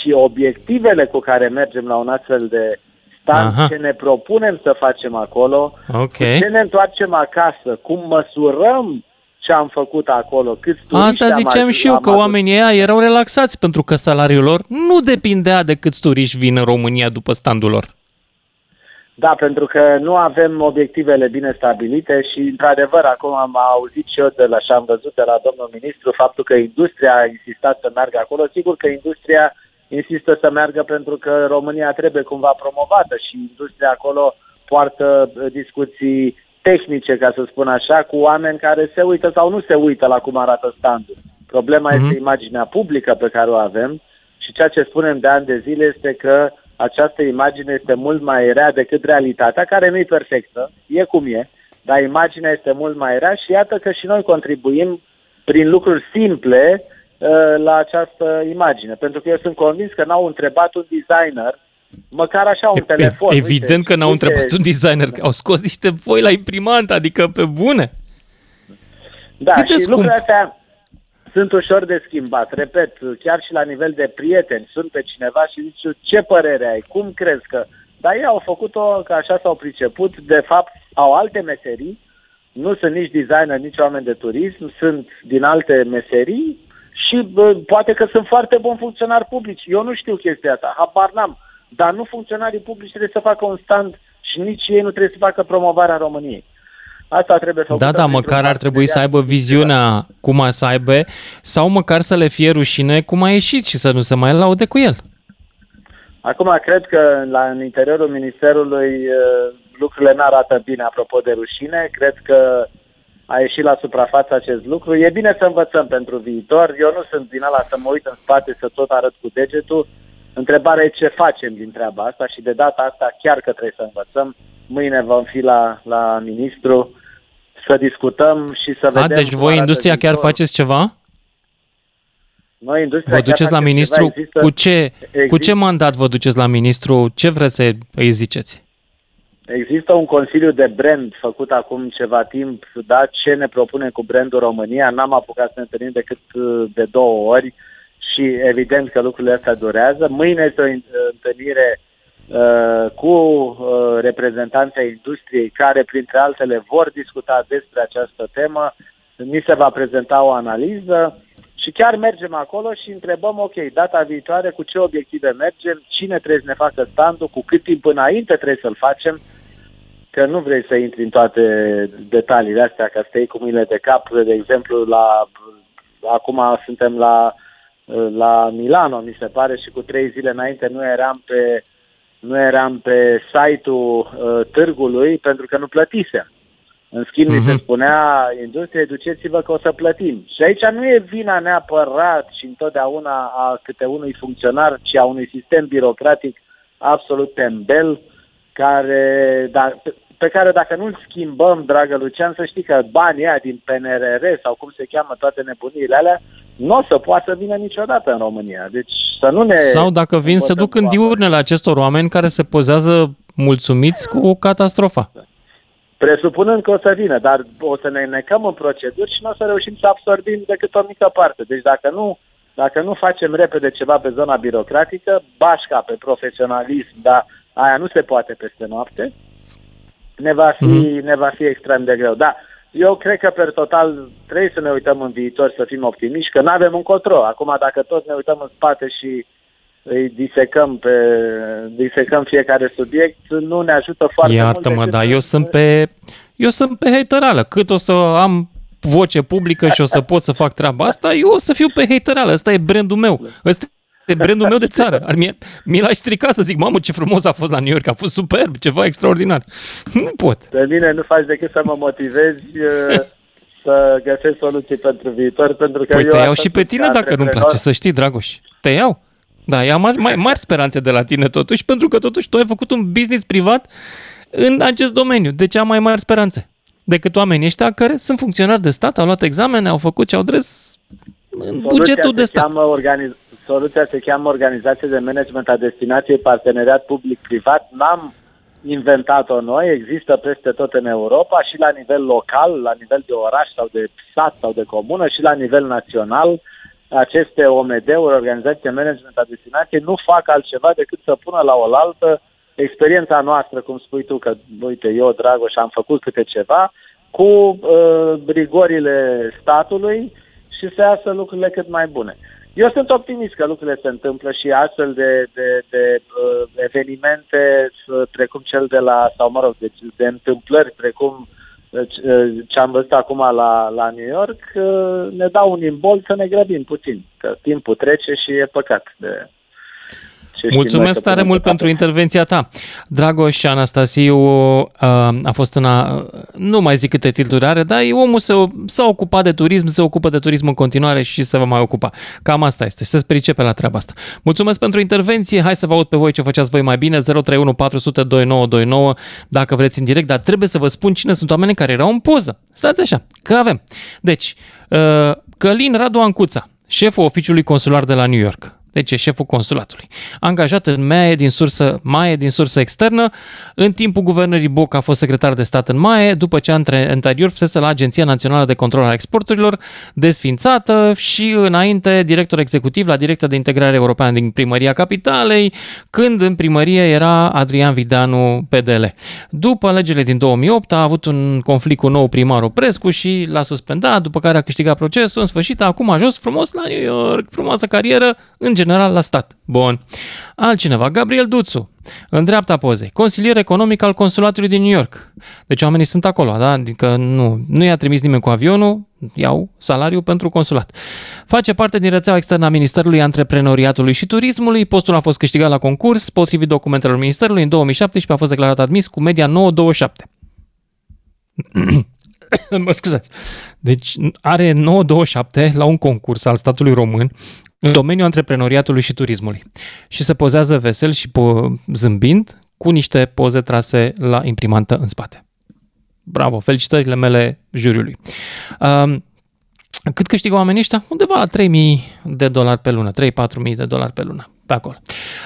și obiectivele cu care mergem la un astfel de stand, Aha. ce ne propunem să facem acolo, Ok. cu ce ne întoarcem acasă, cum măsurăm ce am făcut acolo, câți turiști Asta am ziceam adus- și eu, am că adus. oamenii ăia erau relaxați pentru că salariul lor nu depindea de câți turiști vin în România după standul lor. Da, pentru că nu avem obiectivele bine stabilite și, într-adevăr, acum am auzit și eu de la, și am văzut de la domnul ministru faptul că industria a insistat să meargă acolo. Sigur că industria insistă să meargă pentru că România trebuie cumva promovată și industria acolo poartă uh, discuții tehnice, ca să spun așa, cu oameni care se uită sau nu se uită la cum arată standul. Problema Mhm. este imaginea publică pe care o avem și ceea ce spunem de ani de zile este că această imagine este mult mai rea decât realitatea, care nu e perfectă, e cum e, dar imaginea este mult mai rea și iată că și noi contribuim prin lucruri simple uh, la această imagine. Pentru că eu sunt convins că n-au întrebat un designer, măcar așa un telefon. Evident uite, că n-au uite, întrebat un designer, că au scos niște foi la imprimantă, adică pe bune. Da, Cât de și scump? lucrurile astea sunt ușor de schimbat. Repet, chiar și la nivel de prieteni, sunt pe cineva și zici ce părere ai, cum crezi că... Dar ei au făcut-o, că așa s-au priceput, de fapt au alte meserii, nu sunt nici designer, nici oameni de turism, sunt din alte meserii și bă, poate că sunt foarte buni funcționari publici. Eu nu știu chestia asta, habar n-am. Dar nu funcționarii publici trebuie să facă un stand și nici ei nu trebuie să facă promovarea României. Asta trebuie făcută. Da, da, printr-un măcar ar trebui să parteneriat aibă viziunea cum a să aibă sau măcar să le fie rușine cum a ieșit și să nu se mai laude cu el. Acum, cred că la, în interiorul Ministerului uh, lucrurile nu arată bine apropo de rușine. Cred că a ieșit la suprafață acest lucru. E bine să învățăm pentru viitor. Eu nu sunt din ala să mă uit în spate să tot arăt cu degetul. Întrebarea e ce facem din treaba asta și de data asta chiar că trebuie să învățăm. Mâine vom fi la, la ministru să discutăm și să vedem... A, deci cum voi, arată industria, chiar viitorul. faceți ceva? Noi, industria, Vă chiar duceți la facem ministru? ceva. Există- Cu ce, cu există- ce mandat vă duceți la ministru? Ce vreți să îi ziceți? Există un consiliu de brand făcut acum ceva timp, da, ce ne propune cu brandul România. N-am apucat să ne întâlnim decât uh, de două ori și evident că lucrurile astea durează. Mâine este o in- întâlnire uh, cu uh, reprezentanții ai industriei care, printre altele, vor discuta despre această temă. Ni se va prezenta o analiză și chiar mergem acolo și întrebăm, ok, data viitoare cu ce obiective mergem, cine trebuie să ne facă standul, cu cât timp înainte trebuie să-l facem, că nu vrei să intri în toate detaliile astea, ca să te iei cu mâinile de cap, de exemplu, la, acum suntem la, la Milano, mi se pare, și cu trei zile înainte nu eram pe, nu eram pe site-ul uh, târgului pentru că nu plătisem. În schimb, uh-huh. se mhm. spunea industriei, duceți-vă că o să plătim. Și aici nu e vina neapărat și întotdeauna a câte unui funcționar, ci a unui sistem birocratic absolut tembel, care, da, pe care dacă nu-l schimbăm, dragă Lucian, să știi că banii aia din PNRR sau cum se cheamă toate nebuniile alea, nu o să poată vină niciodată în România. Deci să nu ne... Sau dacă vin să duc în diurnele acestor oameni care se pozează mulțumiți cu catastrofa. Presupunând că o să vină, dar o să ne necăm în proceduri și nu o să reușim să absorbim decât o mică parte. Deci dacă nu, dacă nu facem repede ceva pe zona birocratică, bașca pe profesionalism, dar aia nu se poate peste noapte, ne va fi, mm-hmm. ne va fi extrem de greu. Da, eu cred că, per total, trebuie să ne uităm în viitor, să fim optimiști, că nu avem încotro. Acum, dacă tot ne uităm în spate și îi disecăm, pe, disecăm fiecare subiect, nu ne ajută foarte Iartă mult. Iartă-mă, dar eu sunt pe, eu sunt pe haterală. Cât o să am voce publică și o să pot să fac treaba asta, eu o să fiu pe haterală. Ăsta e brandul meu. Ăsta e brandul meu de țară. Mi, mi l-aș strica să zic, mamă, ce frumos a fost la New York, a fost superb, ceva extraordinar. Nu pot. Pe mine nu faci decât să mă motivezi să găsesc soluții pentru viitor, pentru că păi eu te iau și pe tine dacă nu-mi place, să știi, Dragoș. Te iau. Da, ia mari, mai mari speranțe de la tine totuși, pentru că totuși tu ai făcut un business privat în acest domeniu. De ce am mai mari speranțe decât oamenii ăștia care sunt funcționari de stat, au luat examene, au făcut ce au dres în bugetul de stat. Organiz- soluția se cheamă Organizație de Management a Destinației Parteneriat Public-Privat. N-am inventat-o noi, există peste tot în Europa și la nivel local, la nivel de oraș sau de stat sau de comună și la nivel național aceste OMD-uri, Organizații de Management a Destinației, nu fac altceva decât să pună la oaltă experiența noastră, cum spui tu, că, uite, eu, Dragoș, am făcut câte ceva, cu uh, rigorile statului și să iasă lucrurile cât mai bune. Eu sunt optimist că lucrurile se întâmplă și astfel de, de, de uh, evenimente uh, precum cel de la, sau mă rog, de, de întâmplări precum deci, ce am văzut acum la, la New York ne dau un imbol să ne grăbim puțin, că timpul trece și e păcat de, Mulțumesc tare mult pentru intervenția ta. Dragoș Anastasiu uh, a fost în a, nu mai zic câte titluri are, dar e omul se, s-a ocupat de turism, se ocupă de turism în continuare și se va mai ocupa. Cam asta este, să se pricepe la treaba asta. Mulțumesc pentru intervenție, hai să vă aud pe voi ce făceați voi mai bine, 031 400 2929 dacă vreți în direct, dar trebuie să vă spun cine sunt oamenii care erau în poză. Stați așa, că avem. Deci, uh, Călin Radu Ancuța, șeful oficiului consular de la New York deci e șeful consulatului. Angajat în MAE din sursă, MAE din sursă externă, în timpul guvernării Boc a fost secretar de stat în MAE, după ce anterior fusese la Agenția Națională de Control al Exporturilor, desfințată și înainte director executiv la Direcția de Integrare Europeană din Primăria Capitalei, când în primărie era Adrian Vidanu PDL. După alegerile din 2008 a avut un conflict cu nou primar Oprescu și l-a suspendat, după care a câștigat procesul, în sfârșit acum a ajuns frumos la New York, frumoasă carieră, în general la stat. Bun. Altcineva, Gabriel Duțu, în dreapta pozei, consilier economic al consulatului din New York. Deci oamenii sunt acolo, da? Adică nu, nu i-a trimis nimeni cu avionul, iau salariu pentru consulat. Face parte din rețeaua externă a Ministerului Antreprenoriatului și Turismului. Postul a fost câștigat la concurs. Potrivit documentelor Ministerului, în 2017 a fost declarat admis cu media 927. mă scuzați. Deci are 927 la un concurs al statului român în domeniul antreprenoriatului și turismului. Și se pozează vesel și po- zâmbind cu niște poze trase la imprimantă în spate. Bravo, felicitările mele juriului. Um, cât câștigă oamenii ăștia? Undeva la 3000 de dolari pe lună, 3-4 de dolari pe lună pe acolo.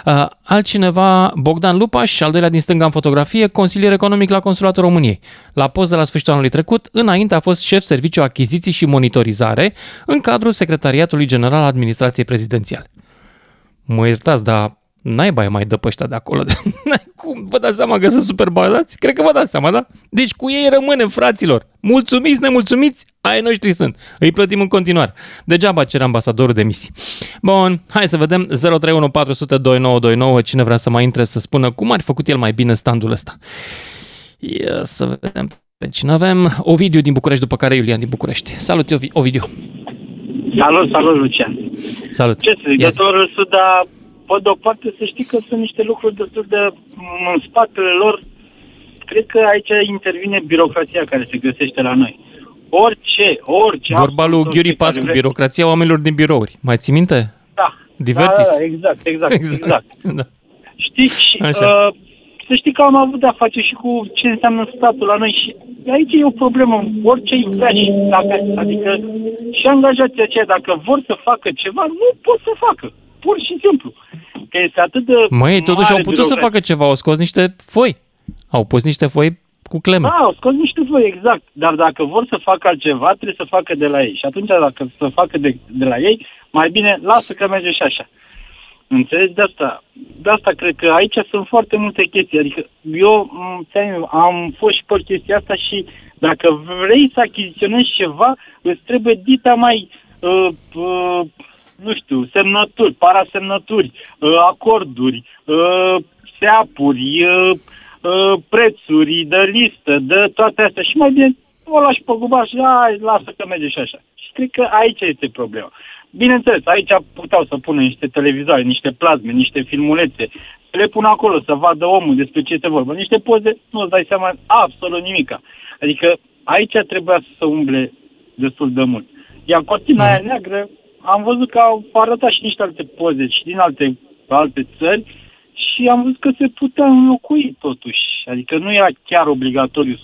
Uh, altcineva, Bogdan Lupaș, al doilea din stânga în fotografie, consilier economic la Consulatul României. La poză la sfârșitul anului trecut, înainte a fost șef serviciu achiziții și monitorizare în cadrul Secretariatului General al Administrației Prezidențiale. Mă iertați, dar naiba e mai dă pe ăștia de acolo. Cum? Vă dați seama că sunt super bazați? Cred că vă dați seama, da? Deci cu ei rămânem, fraților. Mulțumiți, nemulțumiți, ai noștri sunt. Îi plătim în continuare. Degeaba cer ambasadorul de misii. Bun, hai să vedem 031 Cine vrea să mai intre să spună cum ar fi făcut el mai bine standul ăsta. Ia să vedem pe cine avem. Ovidiu din București, după care Iulian din București. Salut, Ovi- Ovidiu. Salut, salut, Lucian. Salut. Ce să zic, doctorul Suda, pe de-o parte să știi că sunt niște lucruri destul de în spatele lor. Cred că aici intervine birocrația care se găsește la noi. Orice, orice... Vorba lui absolut Ghiuri orice care Pascu, vrei- birocrația oamenilor din birouri. Mai ții minte? Da. Divertis. Da, da, exact, exact, exact. exact. Da. Știi, și, Așa. uh, să știi că am avut de-a face și cu ce înseamnă statul la noi și aici e o problemă. Orice îi vrea și dacă, adică și angajații aceia, dacă vor să facă ceva, nu pot să facă. Pur și simplu. Că este atât de Măi, totuși au mare putut să birocrație. facă ceva, au scos niște foi. Au pus niște foi cu cleme. Da, au scos niște voi, exact. Dar dacă vor să facă altceva, trebuie să facă de la ei. Și atunci, dacă să facă de, de la ei, mai bine lasă că merge și așa. Înțelegi? De asta, de asta cred că aici sunt foarte multe chestii. Adică eu m, ți-am- am fost și pe chestia asta și dacă vrei să achiziționezi ceva, îți trebuie dita mai, uh, uh, nu știu, semnături, parasemnături, uh, acorduri, uh, seapuri, uh, uh, prețuri, de listă, de toate astea. Și mai bine o lași pe gubaș și hai, lasă că merge și așa. Și cred că aici este problema. Bineînțeles, aici puteau să pună niște televizoare, niște plazme, niște filmulețe, să le pun acolo să vadă omul despre ce se vorba. Niște poze, nu-ți dai seama absolut nimica. Adică aici trebuia să umble destul de mult. Iar cortina aia neagră, am văzut că au arătat și niște alte poze și din alte, alte țări și am văzut că se putea înlocui totuși. Adică nu era chiar obligatoriu 100%.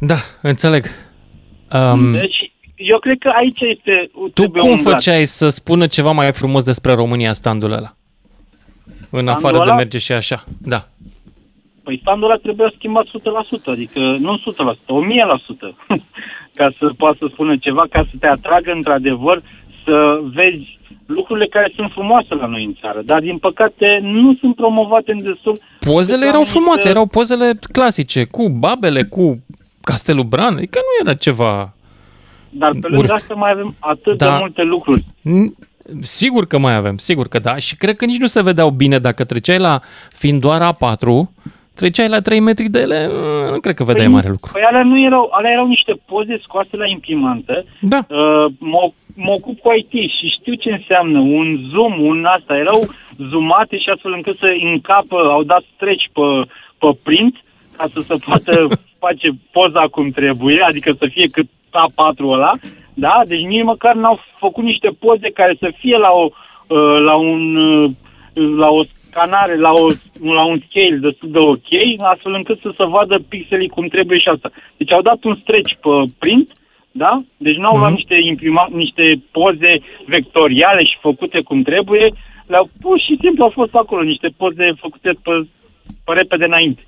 Da, înțeleg. Um, Deci, eu cred că aici este... tu trebuie cum umblat. făceai să spună ceva mai frumos despre România standul ăla? În afară de ăla? merge și așa. Da. Păi standul ăla trebuia schimbat 100%, adică nu 100%, 1000%, ca să poată să spună ceva, ca să te atragă într-adevăr să vezi lucrurile care sunt frumoase la noi în țară, dar din păcate nu sunt promovate în destul. Pozele Cât erau anumite- frumoase, erau pozele clasice, cu babele, cu Castelul Bran, adică nu era ceva... Dar pe lângă urât. asta mai avem atât Da. de multe lucruri. N- Sigur că mai avem, sigur că da. Și cred că nici nu se vedeau bine dacă treceai la, fiind doar A4, treceai la 3 metri de ele, mm, nu cred că vedeai mare lucru. Păi alea nu erau, alea erau niște poze scoase la imprimantă. Da. Uh, mă, mă ocup cu IT și știu ce înseamnă un zoom, un asta. Erau zoomate și astfel încât să încapă, au dat stretch pe, pe print ca să se poată face poza cum trebuie, adică să fie cât A4 ăla. Da? Deci nici măcar n-au făcut niște poze care să fie la, o, uh, la un uh, la o scanare, la, o, la un scale destul de ok, astfel încât să se vadă pixelii cum trebuie și asta. Deci au dat un stretch pe print, da? Deci nu au luat niște, imprima, niște poze vectoriale și făcute cum trebuie, le-au pur și simplu au fost acolo niște poze făcute pe, pe repede înainte.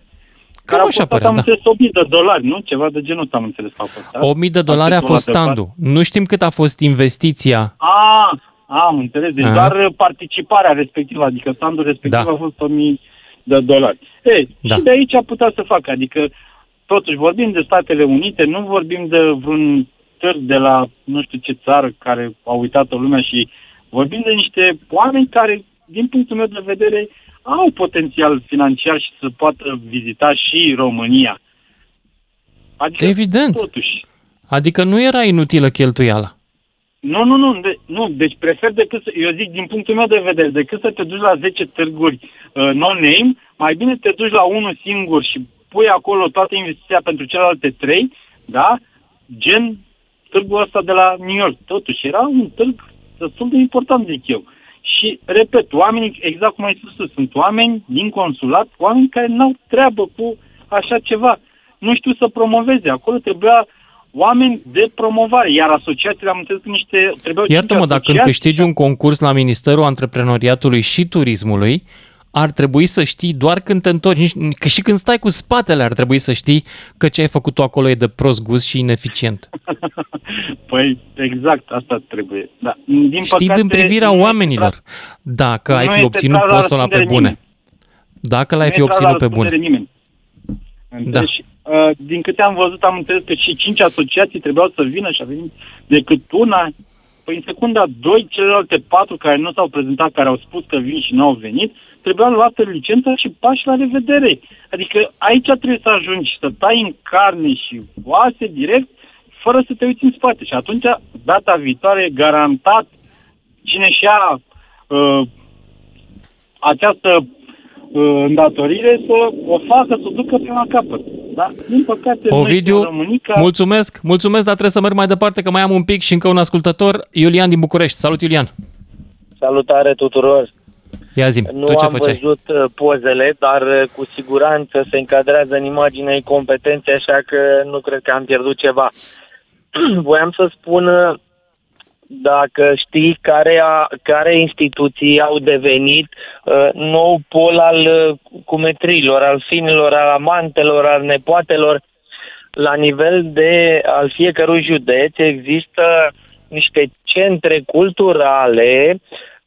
Cam Care au așa costat, părea, am da. înțeles, 1000 de dolari, nu? Ceva de genul ăsta am înțeles că au costat. 8000 de dolari a Atât fost o dată standul. Nu știm cât a fost investiția. A, am înțeles. Deci Aha. doar participarea respectivă, adică standul respectiv Da. a fost 1000 de dolari. Ei, Da. și de aici a putea să facă. Adică, totuși, vorbim de Statele Unite, nu vorbim de vreun târg de la nu știu ce țară care a uitat-o lumea și vorbim de niște oameni care, din punctul meu de vedere, au potențial financiar și să poată vizita și România. Adică, Evident. totuși, Adică nu era inutilă cheltuiala. Nu, nu, nu, de, nu, deci prefer decât să, eu zic din punctul meu de vedere, decât să te duci la 10 târguri uh, non-name, mai bine te duci la unul singur și pui acolo toată investiția pentru celelalte trei, da? Gen târgul ăsta de la New York. Totuși, era un târg destul de important, zic eu. Și, repet, oamenii, exact cum ai spus tu, sunt oameni din consulat, oameni care n-au treabă cu așa ceva. Nu știu să promoveze. Acolo trebuia oameni de promovare, iar asociațiile, am înțeles că niște... Trebuiau Iartă-mă, cinci dacă când asociații câștigi un concurs la Ministerul Antreprenoriatului și Turismului, ar trebui să știi doar când te întorci, nici- că și când stai cu spatele ar trebui să știi că ce ai făcut tu acolo e de prost gust și ineficient. Păi, exact, asta trebuie. Da. Din Știi păcate, din privirea nu oamenilor dacă ai nu fi este obținut tras la postul ăla pe răspundere bune. nimeni. Dacă l-ai nu fi e tras la obținut pe bune. răspundere Nimeni. Da. Deci, uh, din câte am văzut, am înțeles că și cinci asociații trebuiau să vină și a venit decât una. Păi în secunda 2, celelalte patru care nu s-au prezentat, care au spus că vin și nu au venit, trebuia luată licența și pași la revedere. Adică aici trebuie să ajungi să tai în carne și oase direct, fără să te uiți în spate. Și atunci, data viitoare, garantat, cine și ia uh, această uh, îndatorire să o facă, să o ducă până la capăt. Da? Din păcate, Ovidiu, noi, Românica, mulțumesc, mulțumesc, dar trebuie să merg mai departe, că mai am un pic și încă un ascultător, Iulian din București. Salut, Iulian! Salutare tuturor! Ia zi, Nu tu ce am făceai? văzut uh, pozele, dar uh, cu siguranță se încadrează în imaginea competențe, așa că nu cred că am pierdut ceva. Voiam să spun uh, dacă știi care, a, care instituții au devenit uh, nou pol al uh, cumetrilor, al finilor, al amantelor, al nepoatelor, la nivel de al fiecărui județ există niște centre culturale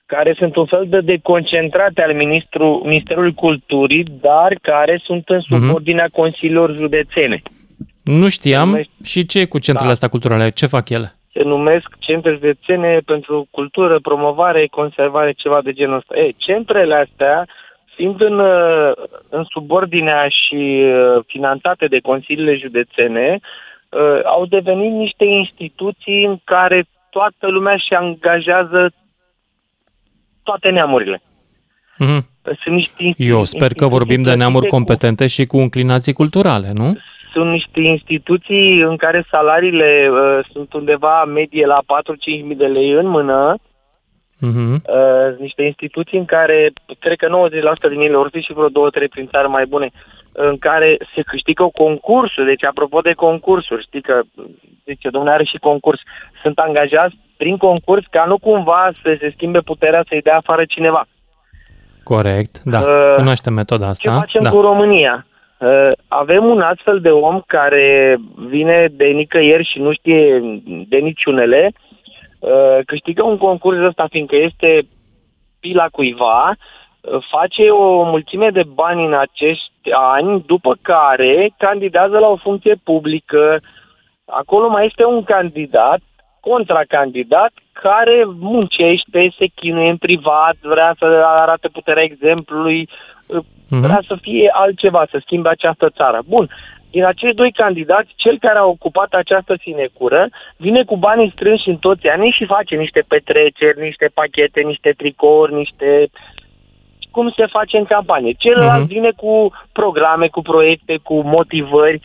care sunt un fel de deconcentrate al ministru, Ministerului Culturii, dar care sunt în subordinea consiliilor județene. Nu știam. Și ce e cu centrele Da. astea culturale? Ce fac ele? Se numesc centre județene pentru cultură, promovare, conservare, ceva de genul ăsta. Ei, centrele astea, fiind în, uh, în subordinea și uh, finanțate de consiliile județene, uh, au devenit niște instituții în care toată lumea și angajează toate neamurile. Mhm. Sunt niște insti- Eu sper că vorbim de neamuri competente și cu inclinații culturale, nu? Sunt niște instituții în care salariile uh, sunt undeva medie la 4-5 mii de lei în mână, Mhm. uh, niște instituții în care, cred că 90% din ele, ori fi și vreo două, trei prin țară mai bune, în care se câștigă concursuri. Deci, apropo de concursuri, știi că, zice, domnule, are și concurs. Sunt angajați prin concurs ca nu cumva să se schimbe puterea să-i dea afară cineva. Corect, da. Uh, Cunoaștem metoda asta. Ce facem da. cu România? Uh, avem un astfel de om care vine de nicăieri și nu știe de niciunele, uh, câștigă un concurs ăsta fiindcă este pila cuiva, uh, face o mulțime de bani în acești ani, după care candidează la o funcție publică. Acolo mai este un candidat, contracandidat, care muncește, se chinuie în privat, vrea să arate puterea exemplului, Mhm. vrea să fie altceva, să schimbe această țară. Bun, din acești doi candidați, cel care a ocupat această sinecură vine cu banii strânși în toți anii și face niște petreceri, niște pachete, niște tricouri, niște cum se face în campanie. Celălalt Mhm. vine cu programe, cu proiecte, cu motivări.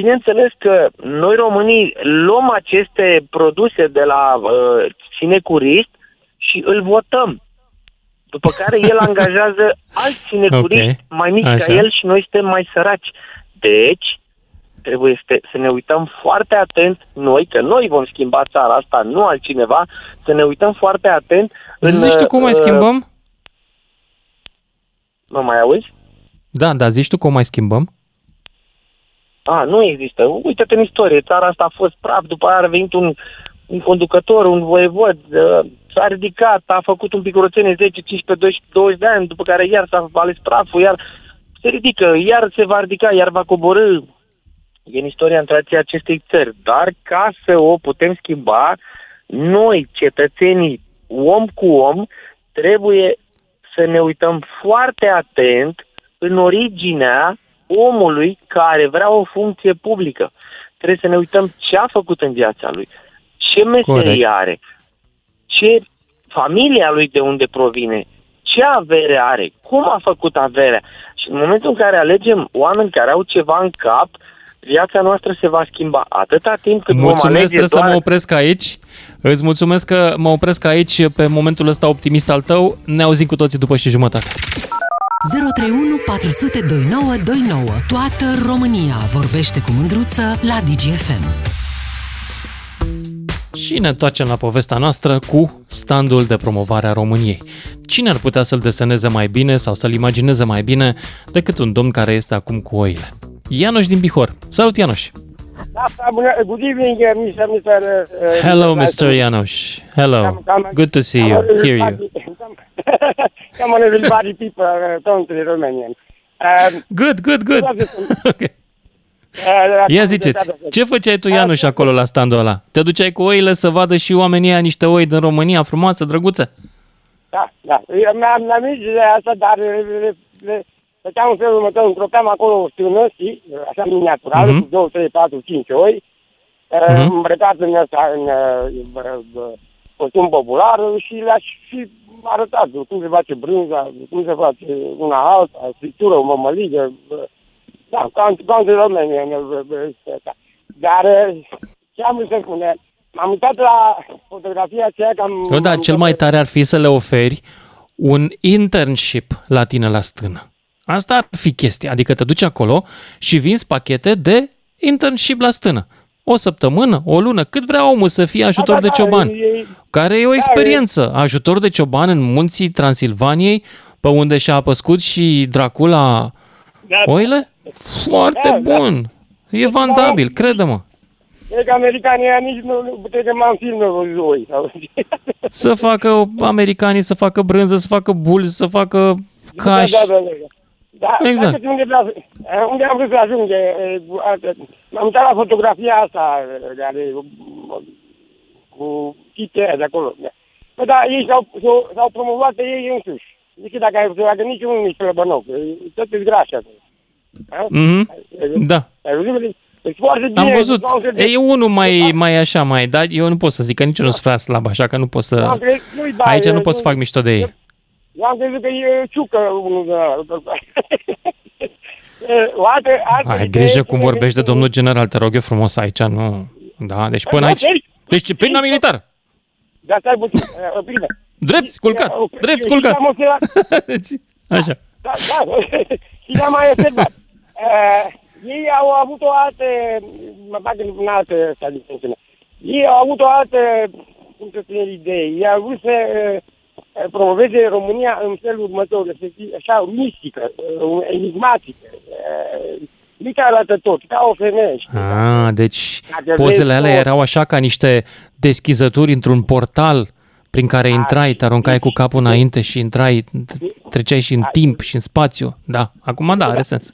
Bineînțeles că noi românii luăm aceste produse de la uh, sinecurist și îl votăm. După care el angajează alți sinecuriști Ok. mai mici Așa. ca el și noi suntem mai săraci. Deci, trebuie să, să ne uităm foarte atent noi, că noi vom schimba țara asta, nu altcineva, să ne uităm foarte atent în... Zici tu cum mai uh, schimbăm? Nu mai auzi? Da, dar zici tu cum mai schimbăm? A, nu există. Uite-te în istorie. Țara asta a fost praf, după aia a venit un, un conducător, un voievod, uh, s-a ridicat, a făcut un pic curățenie 10, 15, 12, 20 de ani, după care iar s-a ales praful, iar se ridică, iar se va ridica, iar va coborâ. E în istoria întregii acestei țări. Dar ca să o putem schimba, noi, cetățenii, om cu om, trebuie să ne uităm foarte atent în originea omului care vrea o funcție publică. Trebuie să ne uităm ce a făcut în viața lui, ce meserie Corect. are, ce familia lui de unde provine, ce avere are, cum a făcut averea. Și în momentul în care alegem oameni care au ceva în cap, viața noastră se va schimba atâta timp cât vom Mulțumesc, alege trebuie să doar... mă opresc aici. Îți mulțumesc că mă opresc aici pe momentul ăsta optimist al tău. Ne auzim cu toții după și jumătate. 031 400 2929. Toată România vorbește cu mândruță la DGFM. Și ne întoarcem la povestea noastră cu standul de promovare a României. Cine ar putea să-l deseneze mai bine sau să-l imagineze mai bine decât un domn care este acum cu oile? Ianoș din Bihor. Salut, Ianoș! Good evening, uh, Mr. Mr. Uh, Hello, Mr. Janosch. Hello. Good to see you, hear you. Come on, everybody, people, uh, country Romanian. Um, Good, good, good. okay. Ia ziceți, ce făceai tu, Ianuș, acolo la standul ăla? Te duceai cu oile să vadă și oamenii ăia niște oi din România frumoasă, drăguțe? Da, da. Eu mi-am, mi-am zis de asta, dar le, le, le făceam în felul următor, încropeam acolo o stână, știi, așa miniaturală, Mhm. cu 2, 3, 4, 5 oi, Mhm. uh îmbrăcat în asta, în uh, uh, uh, costum popular și le-aș fi arătat cum se face brânza, cum se face una alta, fritură, o mămăligă, uh, da, ca, ca în România. în, uh, uh, ăsta. Dar uh, ce am vrut să spun, uh, m-am uitat la fotografia aceea că am... Nu, da, am cel mai tare ar fi să le oferi un internship la tine la stână. Asta ar fi chestia, adică te duci acolo și vinzi pachete de internship la stână. O săptămână, o lună, cât vrea omul să fie ajutor Da, de da, cioban. e- Care e o da, experiență. Ajutor de cioban în munții Transilvaniei, pe unde și-a apăscut și Dracula Da. oile? Foarte Da, da. bun. E vandabil, crede-mă. E că americanii ăia nici nu, nu puteți să m-am filme cu lui. Sau... Să facă americanii, să facă brânză, să facă bulzi, să facă cași. Da, da, da, da. Da, Exact. exact. Unde, vreau, să- unde am vrut să ajung, e, e, asta- m-am uitat la fotografia asta, e, care, cu chitele de acolo. Bă, da, ei s-au, s-au, s-au promovat pe ei însuși. Zic că dacă ai observat că niciunul nu-i slăbănoc, e, tot e graș acolo. Da? Mhm. Da. Ai văzut? Deci foarte bine. Am văzut. s-au înțeles. E unul mai, mai așa, mai, dar eu nu pot să zic că nici eu nu sunt prea slab, așa că nu pot Eu am să... crezut- nu-i da, Aici e- nu pot să fac mișto de ei. Eu am crezut că e ciucă unul de ăla. E, O altă, altă Ai idee grijă cum e- vorbești de domnul general, te rog eu frumos aici, nu... Da, deci până Da, aici... deci- Deci până militar. Da, stai puțin, e, bine. Drept, culcat, Eu- drept, eu- culcat. și am observat- Deci, Așa. Da, da, și le-am mai observat. Uh, ei au avut o altă, mă bag în altă asta dimensiune. Ei au avut o altă, cum să spun, idee. Ei au vrut să uh, promoveze România în felul următor, respectiv, așa, mistică, uh, enigmatică. Uh, mică arată tot, ca o femeie. știi? Ah, deci Dacă pozele vezi alea tot- erau așa ca niște deschizături într-un portal prin care intrai, te aruncai cu capul înainte și intrai, treceai și în timp și în spațiu. Da, acum da, are sens.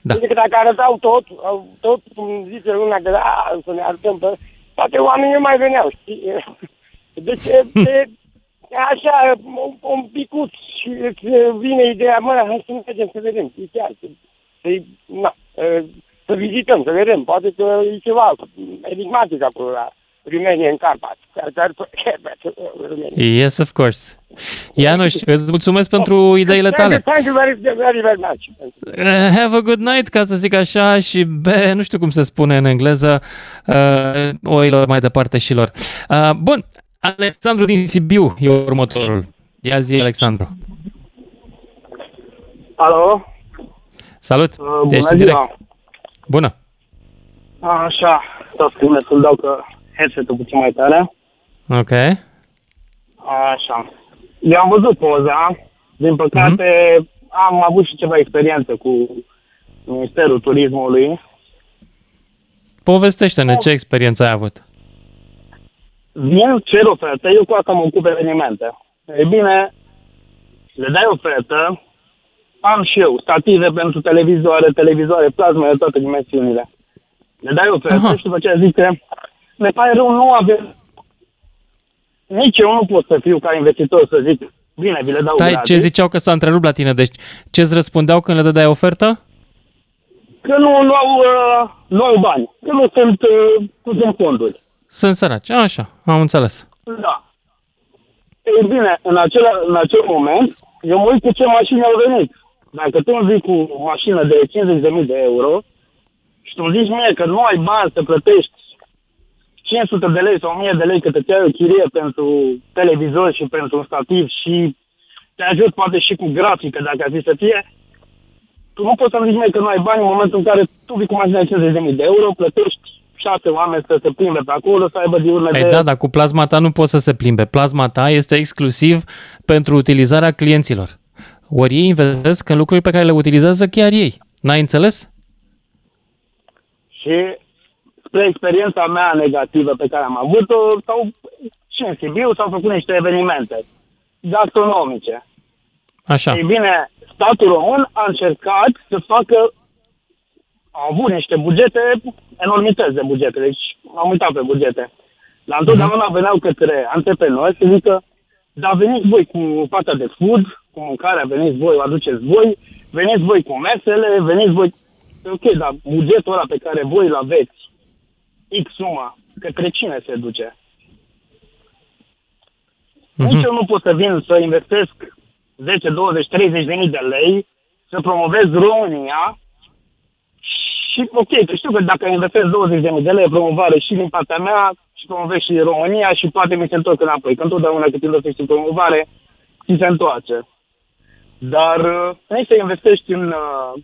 Da. Zice că dacă arătau tot, au- tot cum zice lumea că da, să ne arătăm pe... Poate oamenii nu mai veneau, știi? Deci, e, e, e așa, un, un picuț și îți vine ideea, mă, hai să mergem să vedem, e chiar, să, să, na, e, să vizităm, să vedem, poate că e ceva enigmatic acolo la Rumenia în Carpat. Care, care, Rumenia. Yes, of course. Ianuș, îți mulțumesc pentru ideile tale. Thank you very, very, very much. Uh, Have a good night, ca să zic așa, și be, nu știu cum se spune în engleză, uh, oilor mai departe și lor. Uh, bun, Alexandru din Sibiu e următorul. Ia zi, Alexandru. Alo? Salut, Uh, bună ești ziua. direct. Bună. Așa, stați că să-l dau că headset-ul puțin mai tare. Ok. Așa. Eu am văzut poza. Din păcate, am avut și ceva experiență cu Ministerul Turismului. Povestește-ne ce experiență ai avut. Vin, cer ofertă, eu cu asta mă ocup evenimente. E bine, le dai ofertă, am și eu stative pentru televizoare, televizoare, plasma de toate dimensiunile. Le dai ofertă Aha. și după aceea zice, ne pare rău, nu avem... Nici eu nu pot să fiu ca investitor să zic, bine, vi le dau Stai, gratis. ce ziceau că s-a întrerupt la tine? Deci, ce-ți răspundeau când le dădeai ofertă? Că nu, nu, au, uh, nu au bani, că nu sunt, uh, nu sunt fonduri. Sunt săraci. Așa, am înțeles. Da. Ei bine, în acel, în acel moment, eu mă uit cu ce mașini au venit. Dacă tu îmi vii cu o mașină de 50.000 de euro și tu îmi zici mie că nu ai bani să plătești 500 de lei sau 1000 de lei cât îți ai o chirie pentru televizor și pentru un stativ și te ajut poate și cu grafică dacă ar fi să fie, tu nu poți să-mi zici mie că nu ai bani în momentul în care tu vii cu mașina de 50.000 de euro, plătești șase oameni să se plimbe pe acolo, să aibă diurne Păi de... da, dar cu plasma ta nu poți să se plimbe. Plasma ta este exclusiv pentru utilizarea clienților. Ori ei investesc în lucruri pe care le utilizează chiar ei. N-ai înțeles? Și spre experiența mea negativă pe care am avut-o, sau și în Sibiu s-au făcut niște evenimente gastronomice. Așa. Ei bine, statul român a încercat să facă au avut niște bugete, enormități de bugete, deci am uitat pe bugete. Dar întotdeauna veneau către antreprenori să zică, dar veniți voi cu partea de food, cu mâncarea, veniți voi, o aduceți voi, veniți voi cu mesele, veniți voi... Ok, dar bugetul ăla pe care voi îl aveți, X suma, către cine se duce? Mhm. Nici eu nu pot să vin să investesc 10, 20, 30 de mii de lei, să promovez România și ok, că știu că dacă investesc 20 de mii de lei promovare și din partea mea și promovez și România și poate mi se întorc înapoi. Că întotdeauna cât investești în promovare, ți se întoarce. Dar uh, nu să investești în, uh,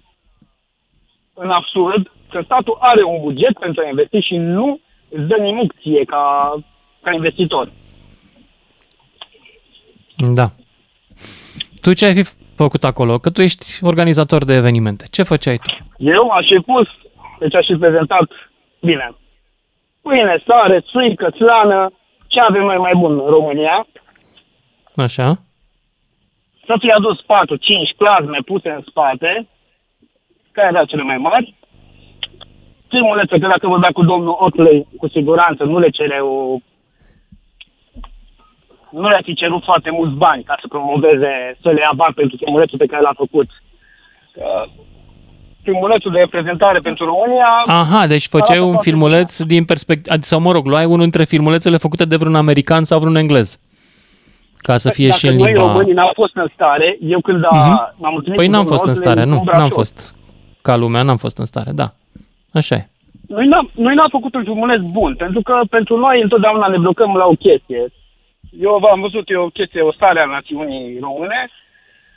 în absurd, că statul are un buget pentru a investi și nu îți dă nimic ție ca, ca investitor. Da. Tu ce ai fi făcut acolo? Că tu ești organizator de evenimente. Ce făceai tu? Eu aș fi pus, deci aș fi prezentat, bine, pâine, sare, țuică, țlană, ce avem noi mai bun în România, Așa? să fie adus 4-5 plasme puse în spate, care erau cele mai mari. Filmulețe, că dacă vorbea cu domnul Otley, cu siguranță nu le cere o... Nu le-a fi cerut foarte mulți bani ca să promoveze, să le ia bani pentru filmulețul pe care l-a făcut. Că Filmulețul de prezentare pentru România... Aha, deci făceai arată un foarte filmuleț din perspectivă, sau mă rog, luai unul dintre filmulețele făcute de vreun american sau vreun englez. Ca să fie Dacă și în noi limba... românii n-am fost în stare, eu când a, Mhm. m-am întâlnit Păi cu n-am domnul fost în Otley stare, nu, Brașov, n-am fost ca lumea, n-am fost în stare, da. Așa e. Noi n-am, noi n-am făcut un filmuleț bun, pentru că pentru noi întotdeauna ne blocăm la o chestie. Eu v-am văzut, e o chestie, o stare a națiunii române,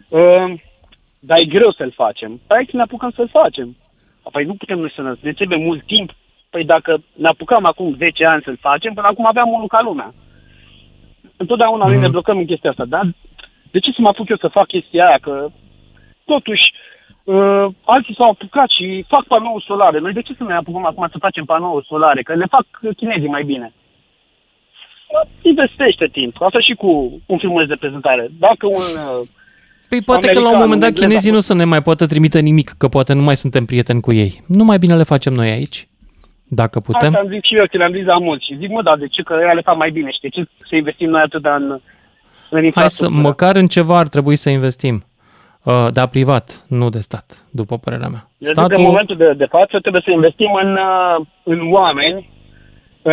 uh, dar e greu să-l facem. Hai să ne apucăm să-l facem. Păi nu putem noi să ne, ne trebuie mult timp. Păi dacă ne apucam acum 10 ani să-l facem, până acum aveam unul ca lumea. Întotdeauna noi ne blocăm în chestia asta, dar de ce să mă apuc eu să fac chestia aia? Că totuși uh, alții s-au apucat și fac panouri solare. Noi de ce să ne apucăm acum să facem panouri solare? Că le fac chinezii mai bine. Investește timp. Asta și cu un filmuleț de prezentare. Dacă un... Uh, Păi poate că la un american, moment dat englez a chinezii nu fost- să ne mai poată trimite nimic, că poate nu mai suntem prieteni cu ei. Nu mai bine le facem noi aici, dacă putem. Asta am zis și eu, că le-am zis la mulți. Și zic, mă, dar de ce? Că ea le fac mai bine. Și de ce să investim noi atât în, în Hai să, infrastructură? măcar în ceva ar trebui să investim. Uh, dar privat, nu de stat, după părerea mea. Eu zic că în momentul de, de față trebuie să investim în, uh, în oameni,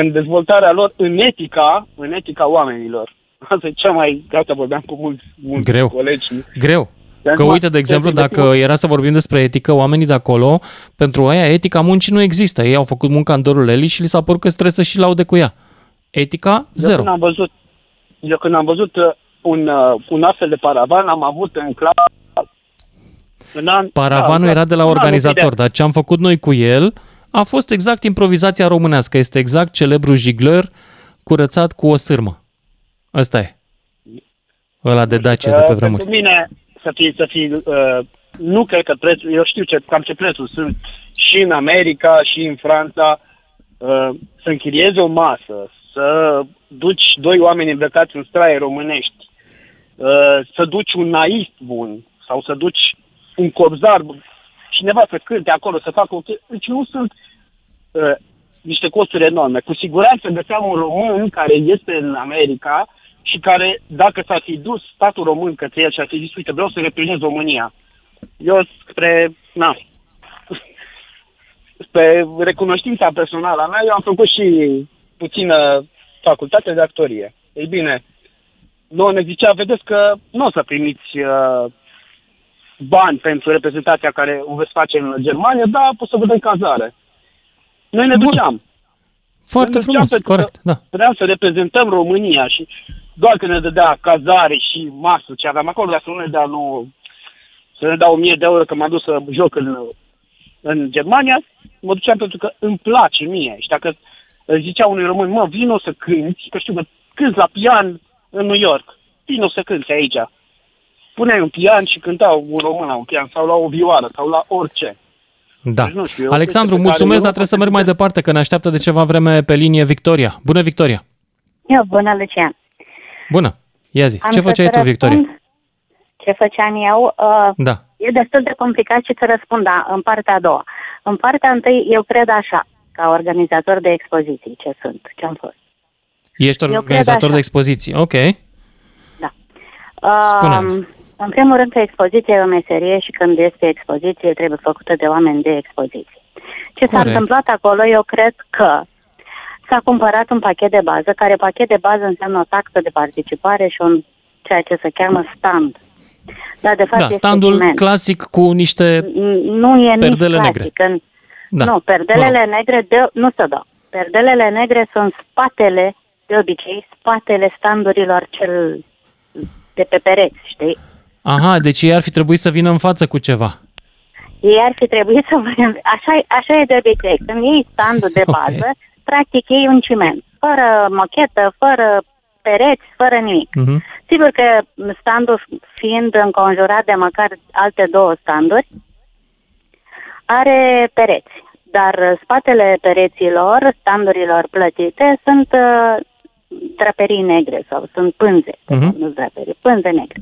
în dezvoltarea lor, în etica, în etica oamenilor. Asta e cea mai... Gata, vorbeam cu mulți, mulți Greu. colegi. Greu. Că Acum, uite, de exemplu, trebuie să dacă era să vorbim despre etică, oamenii de acolo, pentru aia etica muncii nu există. Ei au făcut munca în dorul Eli și li s-a părut că trebuie să și laude cu ea. Etica, Eu zero. când am văzut, eu când am văzut uh, un, uh, un astfel de paravan, am avut în clasă... În an, Paravanul da, era de la în anul organizator, dar ce am făcut noi cu el a fost exact improvizația românească. Este exact celebru jiglăr curățat cu o sârmă. Ăsta e. Ăla de Dacia de pe Uh, vremuri. Pentru mine, să fii, să fii uh, nu cred că prețul, eu știu ce, cam ce prețuri sunt și în America și în Franța, uh, să închiriezi o masă, să duci doi oameni îmbrăcați în straie românești, uh, să duci un naist bun sau să duci un cobzar, bun, cineva să cânte acolo, să facă o chestie. Deci nu sunt uh, niște costuri enorme. Cu siguranță găseam un român care este în America și care, dacă s-ar fi dus statul român către el și ar fi zis, uite, vreau să reprezint România, eu spre, na, spre recunoștința personală a mea, eu am făcut și puțină facultate de actorie. Ei bine, nouă ne zicea, vedeți că nu o să primiți uh, bani pentru reprezentația care o veți face în Germania, dar pot să vă dăm cazare. Noi ne Bun. duceam. Foarte Ne duceam frumos, pentru că corect, da. Vreau să reprezentăm România și doar că ne dădea cazare și masă ce aveam acolo, dar să nu ne dea nu, să ne dea 1000 de euro că m-am dus să joc în, în Germania, mă duceam pentru că îmi place mie. Și dacă îți zicea unui român, mă, vino să cânti, că știu că cânti la pian în New York, vino să cânti aici. Puneai un pian și cântau un român la un pian sau la o vioară sau la orice. Da. Deci nu știu, e o Alexandru, chestie pe care mulțumesc, eu dar nu trebuie să merg mai departe, că ne așteaptă de ceva vreme pe linie Victoria. Bună, Victoria! Eu, bună, Lucian. Bună! Ia zi, Am ce să făceai te tu, Victoria? răspund Ce făceam eu? Uh, Da. E destul de complicat și să răspund, da, în partea a doua. În partea întâi, eu cred așa, ca organizator de expoziții, ce sunt, ce am fost. Ești Eu cred organizator așa. de expoziții, ok. Spune-mi. Um, în primul rând că expoziția e o meserie și când este expoziție trebuie făcută de oameni de expoziție. Ce s-a Corect. întâmplat acolo, eu cred că s-a cumpărat un pachet de bază, care pachet de bază înseamnă o taxă de participare și un ceea ce se cheamă stand. Dar de fapt Da, este standul ciment. clasic cu niște Nu e nici perdele clasic. negre. În, Da. Nu, perdelele negre de, nu se dau. Perdelele negre sunt spatele, de obicei, spatele standurilor cel de pe pereți, știi? Aha, deci ei ar fi trebuit să vină în față cu ceva. Ei ar fi trebuit să vă... Așa, așa e de obicei. Când iei standul de bază, practic iei un ciment. Fără mochetă, fără pereți, fără nimic. Mhm. Sigur că standul fiind înconjurat de măcar alte două standuri, are pereți. Dar spatele pereților, standurilor plătite, sunt uh, draperii negre sau sunt pânze, Mhm. nu draperii, pânze negre.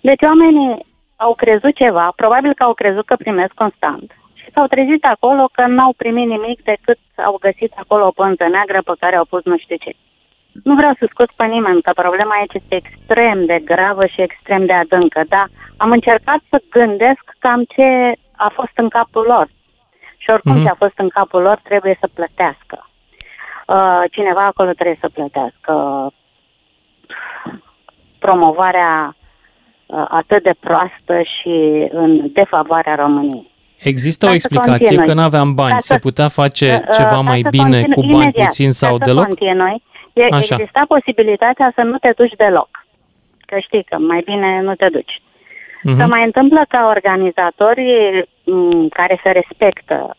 Deci oamenii au crezut ceva, probabil că au crezut că primesc constant și s-au trezit acolo că n-au primit nimic decât au găsit acolo o pânză neagră pe care au pus nu știu ce. Nu vreau să scuz pe nimeni, că problema aici este extrem de gravă și extrem de adâncă, dar am încercat să gândesc cam ce a fost în capul lor. Și oricum Mhm. ce a fost în capul lor trebuie să plătească. Uh, cineva acolo trebuie să plătească promovarea uh, atât de proastă și în defavoarea României. Există Ca o să explicație continui. că nu aveam bani, Ca se să- putea face Uh, ceva ca mai să bine continui cu bani imediat, puțin sau ca deloc? Să continui, e, Așa. exista posibilitatea să nu te duci deloc. Că știi că mai bine nu te duci. Mhm. Se mai întâmplă ca organizatorii m, care se respectă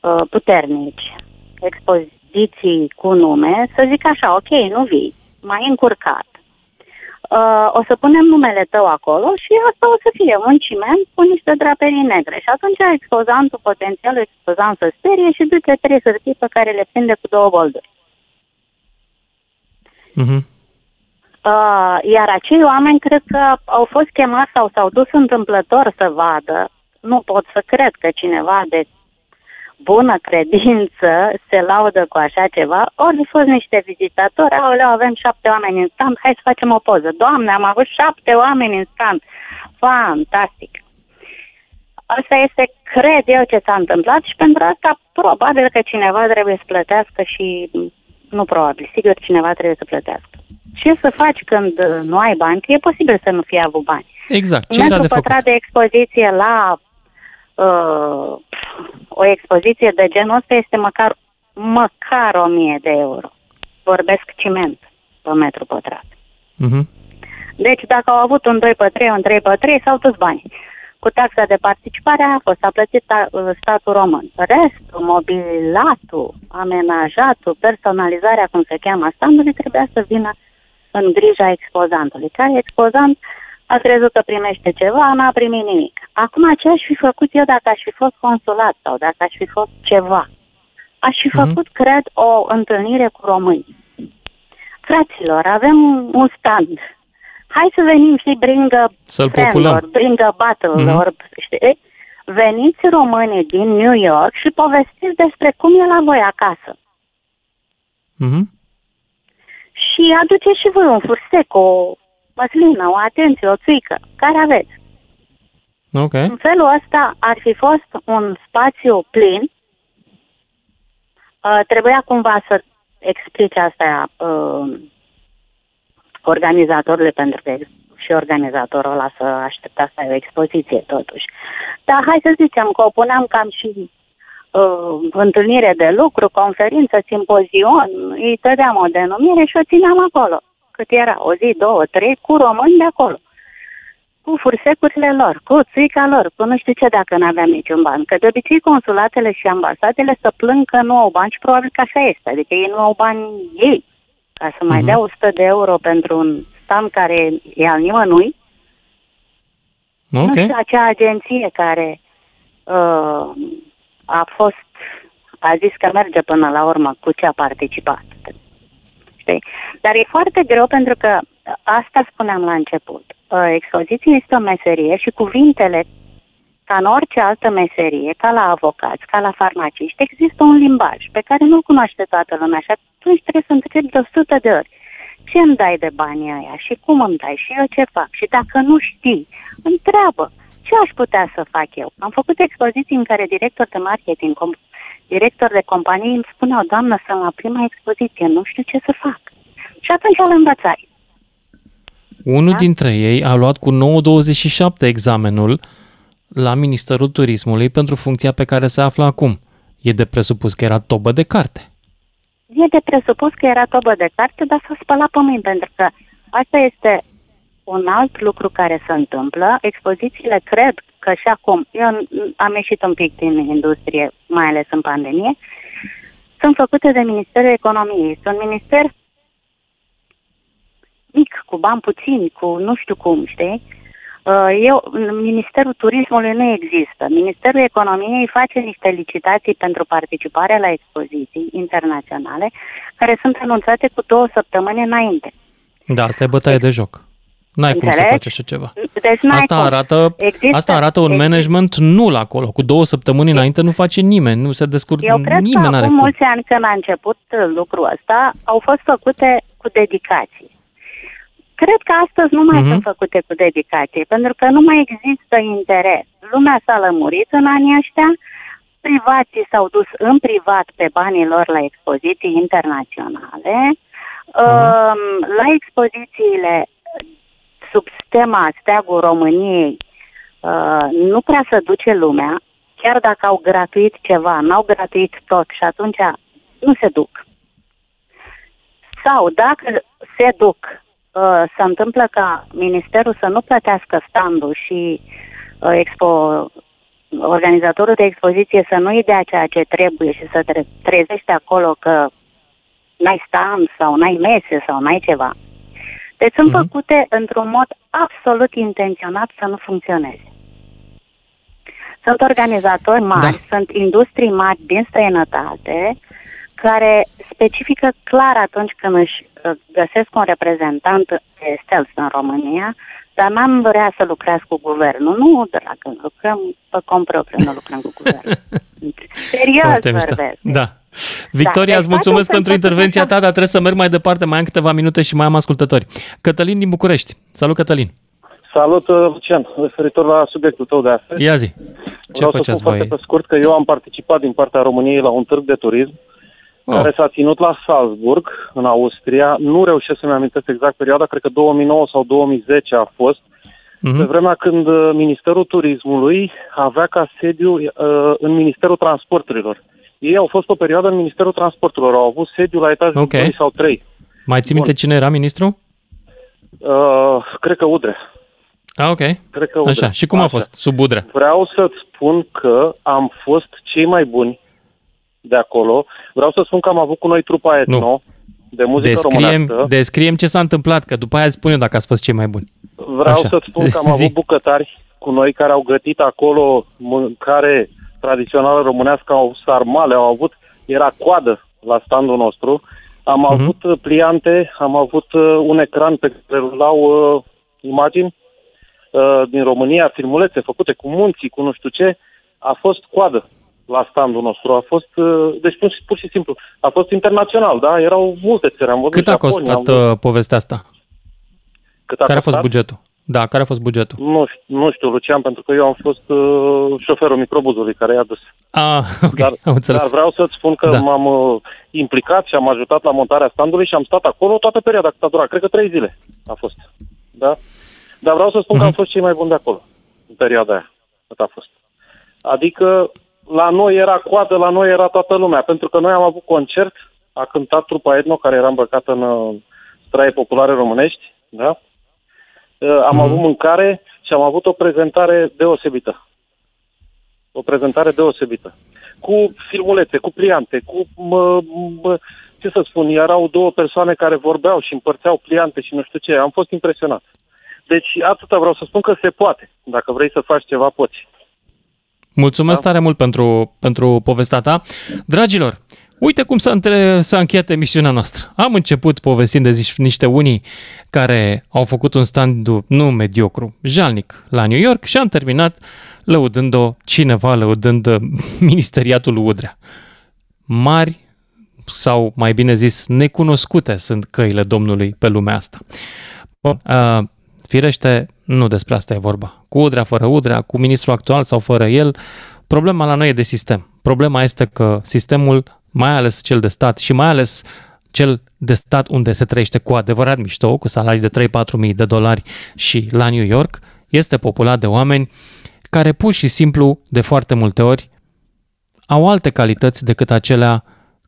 uh, puternici, expoziții cu nume, să zic așa, ok, nu vii, mai încurcat. Uh, o să punem numele tău acolo și asta o să fie un ciment cu niște draperii negre. Și atunci expozantul, potențialul expozant să sperie și duce trei hârtii pe care le prinde cu două bolduri. Mhm. Uh, iar acei oameni cred că au fost chemați sau s-au dus întâmplător să vadă. Nu pot să cred că cineva de bună credință se laudă cu așa ceva. Ori au fost niște vizitatori, aoleu, avem șapte oameni în stand, hai să facem o poză. Doamne, am avut șapte oameni în stand. Fantastic! Asta este, cred eu, ce s-a întâmplat și pentru asta probabil că cineva trebuie să plătească și nu probabil, sigur cineva trebuie să plătească. Ce să faci când uh, nu ai bani? Că e posibil să nu fie avut bani. Exact, Un ce era metru de făcut? pătrat de expoziție la uh, o expoziție de genul ăsta este măcar, măcar 1000 de euro. Vorbesc ciment pe metru pătrat. Mhm. Deci dacă au avut un 2 pe 3, un 3 pe 3, s-au dus bani. Cu taxa de participare a fost, a plătit ta, uh, statul român. Restul, mobilatul, amenajatul, personalizarea, cum se cheamă, a standului, trebuia să vină în grija expozantului. Care expozant a crezut că primește ceva, n-a primit nimic. Acum ce aș fi făcut eu dacă aș fi fost consulat sau dacă aș fi fost ceva? Aș fi Mhm. făcut, cred, o întâlnire cu români. Fraților, avem un stand. Hai să venim și bring a Să-l friend populăm. or bring a battle, Mhm. or, știi? Veniți românii din New York și povestiți despre cum e la voi acasă. Mhm. Și aduceți și voi un fursec, o măslină, o atenție, o țuică, care aveți. Ok. În felul ăsta ar fi fost un spațiu plin. Uh, trebuia cumva să explice asta uh, organizatorului, pentru că și organizatorul ăla să aștepta să ai o expoziție totuși. Dar hai să zicem că o puneam cam și uh, întâlnire de lucru, conferință, simpozion, îi dădeam o denumire și o țineam acolo. Cât era, o zi, două, trei, cu români de acolo cu fursecurile lor, cu țuica lor, cu nu știu ce dacă nu aveam niciun ban. Că de obicei consulatele și ambasadele să plâng că nu au bani și probabil că așa este. Adică ei nu au bani ei. Ca să mai Mhm. dea 100 de euro pentru un stand care e al nimănui. Nu Ok. știu, acea agenție care uh, a fost, a zis că merge până la urmă cu ce a participat. Știi? Dar e foarte greu pentru că asta spuneam la început. Uh, Expoziția este o meserie și cuvintele ca în orice altă meserie, ca la avocați, ca la farmaciști, există un limbaj pe care nu-l cunoaște toată lumea și atunci trebuie să întrebi de 100 de ori ce îmi dai de banii ăia și cum îmi dai și eu ce fac. Și dacă nu știi, întreabă ce aș putea să fac eu. Am făcut expoziții în care director de marketing, com- director de companie îmi spuneau, doamnă, să la prima expoziție, nu știu ce să fac. Și atunci îl învățai. Unul da? dintre ei a luat cu 9.27 examenul la Ministerul Turismului pentru funcția pe care se află acum. E de presupus că era tobă de carte. E de presupus că era tobă de carte, dar s-a spălat pe mâini, pentru că asta este un alt lucru care se întâmplă. Expozițiile, cred că și acum, eu am ieșit un pic din industrie, mai ales în pandemie, sunt făcute de Ministerul Economiei. Sunt minister mic, cu bani puțini, cu nu știu cum, știi? Uh, eu, Ministerul Turismului nu există. Ministerul Economiei face niște licitații pentru participare la expoziții internaționale care sunt anunțate cu două săptămâni înainte. Da, asta e bătaie de joc. N-ai Înțeleg? cum să faci așa ceva. Deci asta, cum. arată, există, asta arată un există. management nul acolo. Cu două săptămâni înainte nu face nimeni, nu se descurcă Eu cred nimeni. că acum mulți ani când a început lucrul ăsta, au fost făcute cu dedicație. Cred că astăzi nu mai uh-huh. sunt făcute cu dedicație, pentru că nu mai există interes. Lumea s-a lămurit în anii ăștia, privații s-au dus în privat pe banii lor la expoziții internaționale. Uh-huh. La expozițiile sub stema Steagul României uh, nu prea se duce lumea, chiar dacă au gratuit ceva, n-au gratuit tot și atunci nu se duc. Sau dacă se duc, uh, se întâmplă ca ministerul să nu plătească standul și uh, expo, organizatorul de expoziție să nu-i dea ceea ce trebuie și să tre- trezește acolo că n-ai stand sau n-ai mese sau n-ai ceva. Deci sunt uh-huh. făcute într-un mod absolut intenționat să nu funcționeze. Sunt organizatori mari, da. sunt industrii mari din străinătate care specifică clar atunci când își uh, găsesc un reprezentant de stealth în România, dar n-am vrea să lucrez cu guvernul. Nu, dragă, lucrăm pe cont propriu, nu lucrăm cu guvernul. Serios vorbesc. Da. Victoria, da, îți deci mulțumesc pentru intervenția ta, dar trebuie să merg mai departe, mai am câteva minute și mai am ascultători. Cătălin din București. Salut, Cătălin. Salut, uh, Lucian. Referitor la subiectul tău de astăzi. Ia zi. Ce Vreau să spun voi? foarte pe scurt că eu am participat din partea României la un târg de turism oh. care s-a ținut la Salzburg, în Austria. Nu reușesc să-mi amintesc exact perioada, cred că 2009 sau 2010 a fost, mm-hmm. pe vremea când uh, Ministerul Turismului avea ca sediu uh, în Ministerul Transporturilor. Ei au fost o perioadă în Ministerul Transporturilor, au avut sediu la etajul okay. 2 sau 3. Mai ții minte cine era ministru? Uh, cred că Udre. Ah, ok. Cred că Udre. Așa, și cum Așa. a fost sub Udre? Vreau să-ți spun că am fost cei mai buni de acolo. Vreau să spun că am avut cu noi trupa etno nu. de muzică descriem, românească. Descriem ce s-a întâmplat, că după aia spun eu dacă ați fost cei mai buni. Vreau Așa. să-ți spun că am avut bucătari cu noi care au gătit acolo mâncare tradițională românească, au avut sarmale, au avut, era coadă la standul nostru. Am uh-huh. avut uh, pliante, am avut uh, un ecran pe care îl dau uh, imagini uh, din România, filmulețe făcute cu munții, cu nu știu ce. A fost coadă la standul nostru. A fost, uh, deci pur, pur și simplu, a fost internațional, da? Erau multe țări. Am Cât a Japonia, costat am uh, povestea asta? Cât a Care costat? a fost bugetul? Da, care a fost bugetul? Nu, nu știu, Lucian, pentru că eu am fost uh, șoferul microbuzului care i-a dus. Ah, ok, dar, am înțeles. Dar vreau să-ți spun că da. m-am uh, implicat și am ajutat la montarea standului și am stat acolo toată perioada cât a durat. Cred că trei zile a fost. Da? Dar vreau să spun uh-huh. că am mhm. fost cei mai buni de acolo, în perioada aia, cât a fost. Adică la noi era coadă, la noi era toată lumea, pentru că noi am avut concert, a cântat trupa Etno, care era îmbrăcată în uh, straie populare românești, da? Uh, am mm. avut mâncare și am avut o prezentare deosebită. O prezentare deosebită. Cu filmulețe, cu pliante, cu, mă, mă, ce să spun, erau două persoane care vorbeau și împărțeau pliante și nu știu ce. Am fost impresionat. Deci atâta vreau să spun că se poate. Dacă vrei să faci ceva, poți. Mulțumesc da? tare mult pentru, pentru povestea ta. Dragilor, Uite cum s-a, între, s-a încheiat emisiunea noastră. Am început povestind de niște unii care au făcut un stand nu mediocru, jalnic la New York și am terminat lăudând-o cineva, lăudând uh, ministeriatul Udrea. Mari sau mai bine zis necunoscute sunt căile Domnului pe lumea asta. Bă, uh, firește, nu despre asta e vorba. Cu Udrea, fără Udrea, cu ministrul actual sau fără el, problema la noi e de sistem. Problema este că sistemul, mai ales cel de stat și mai ales cel de stat unde se trăiește cu adevărat mișto, cu salarii de 3-4 mii de dolari și la New York, este populat de oameni care pur și simplu, de foarte multe ori, au alte calități decât acelea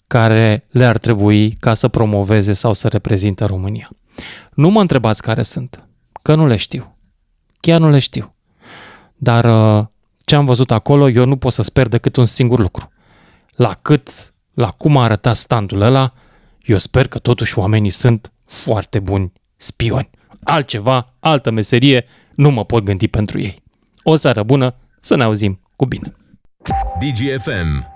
care le-ar trebui ca să promoveze sau să reprezinte România. Nu mă întrebați care sunt, că nu le știu. Chiar nu le știu. Dar uh, ce am văzut acolo, eu nu pot să sper decât un singur lucru. La cât, la cum a arătat standul ăla, eu sper că totuși oamenii sunt foarte buni spioni. Altceva, altă meserie, nu mă pot gândi pentru ei. O seară bună, să ne auzim cu bine. DGFM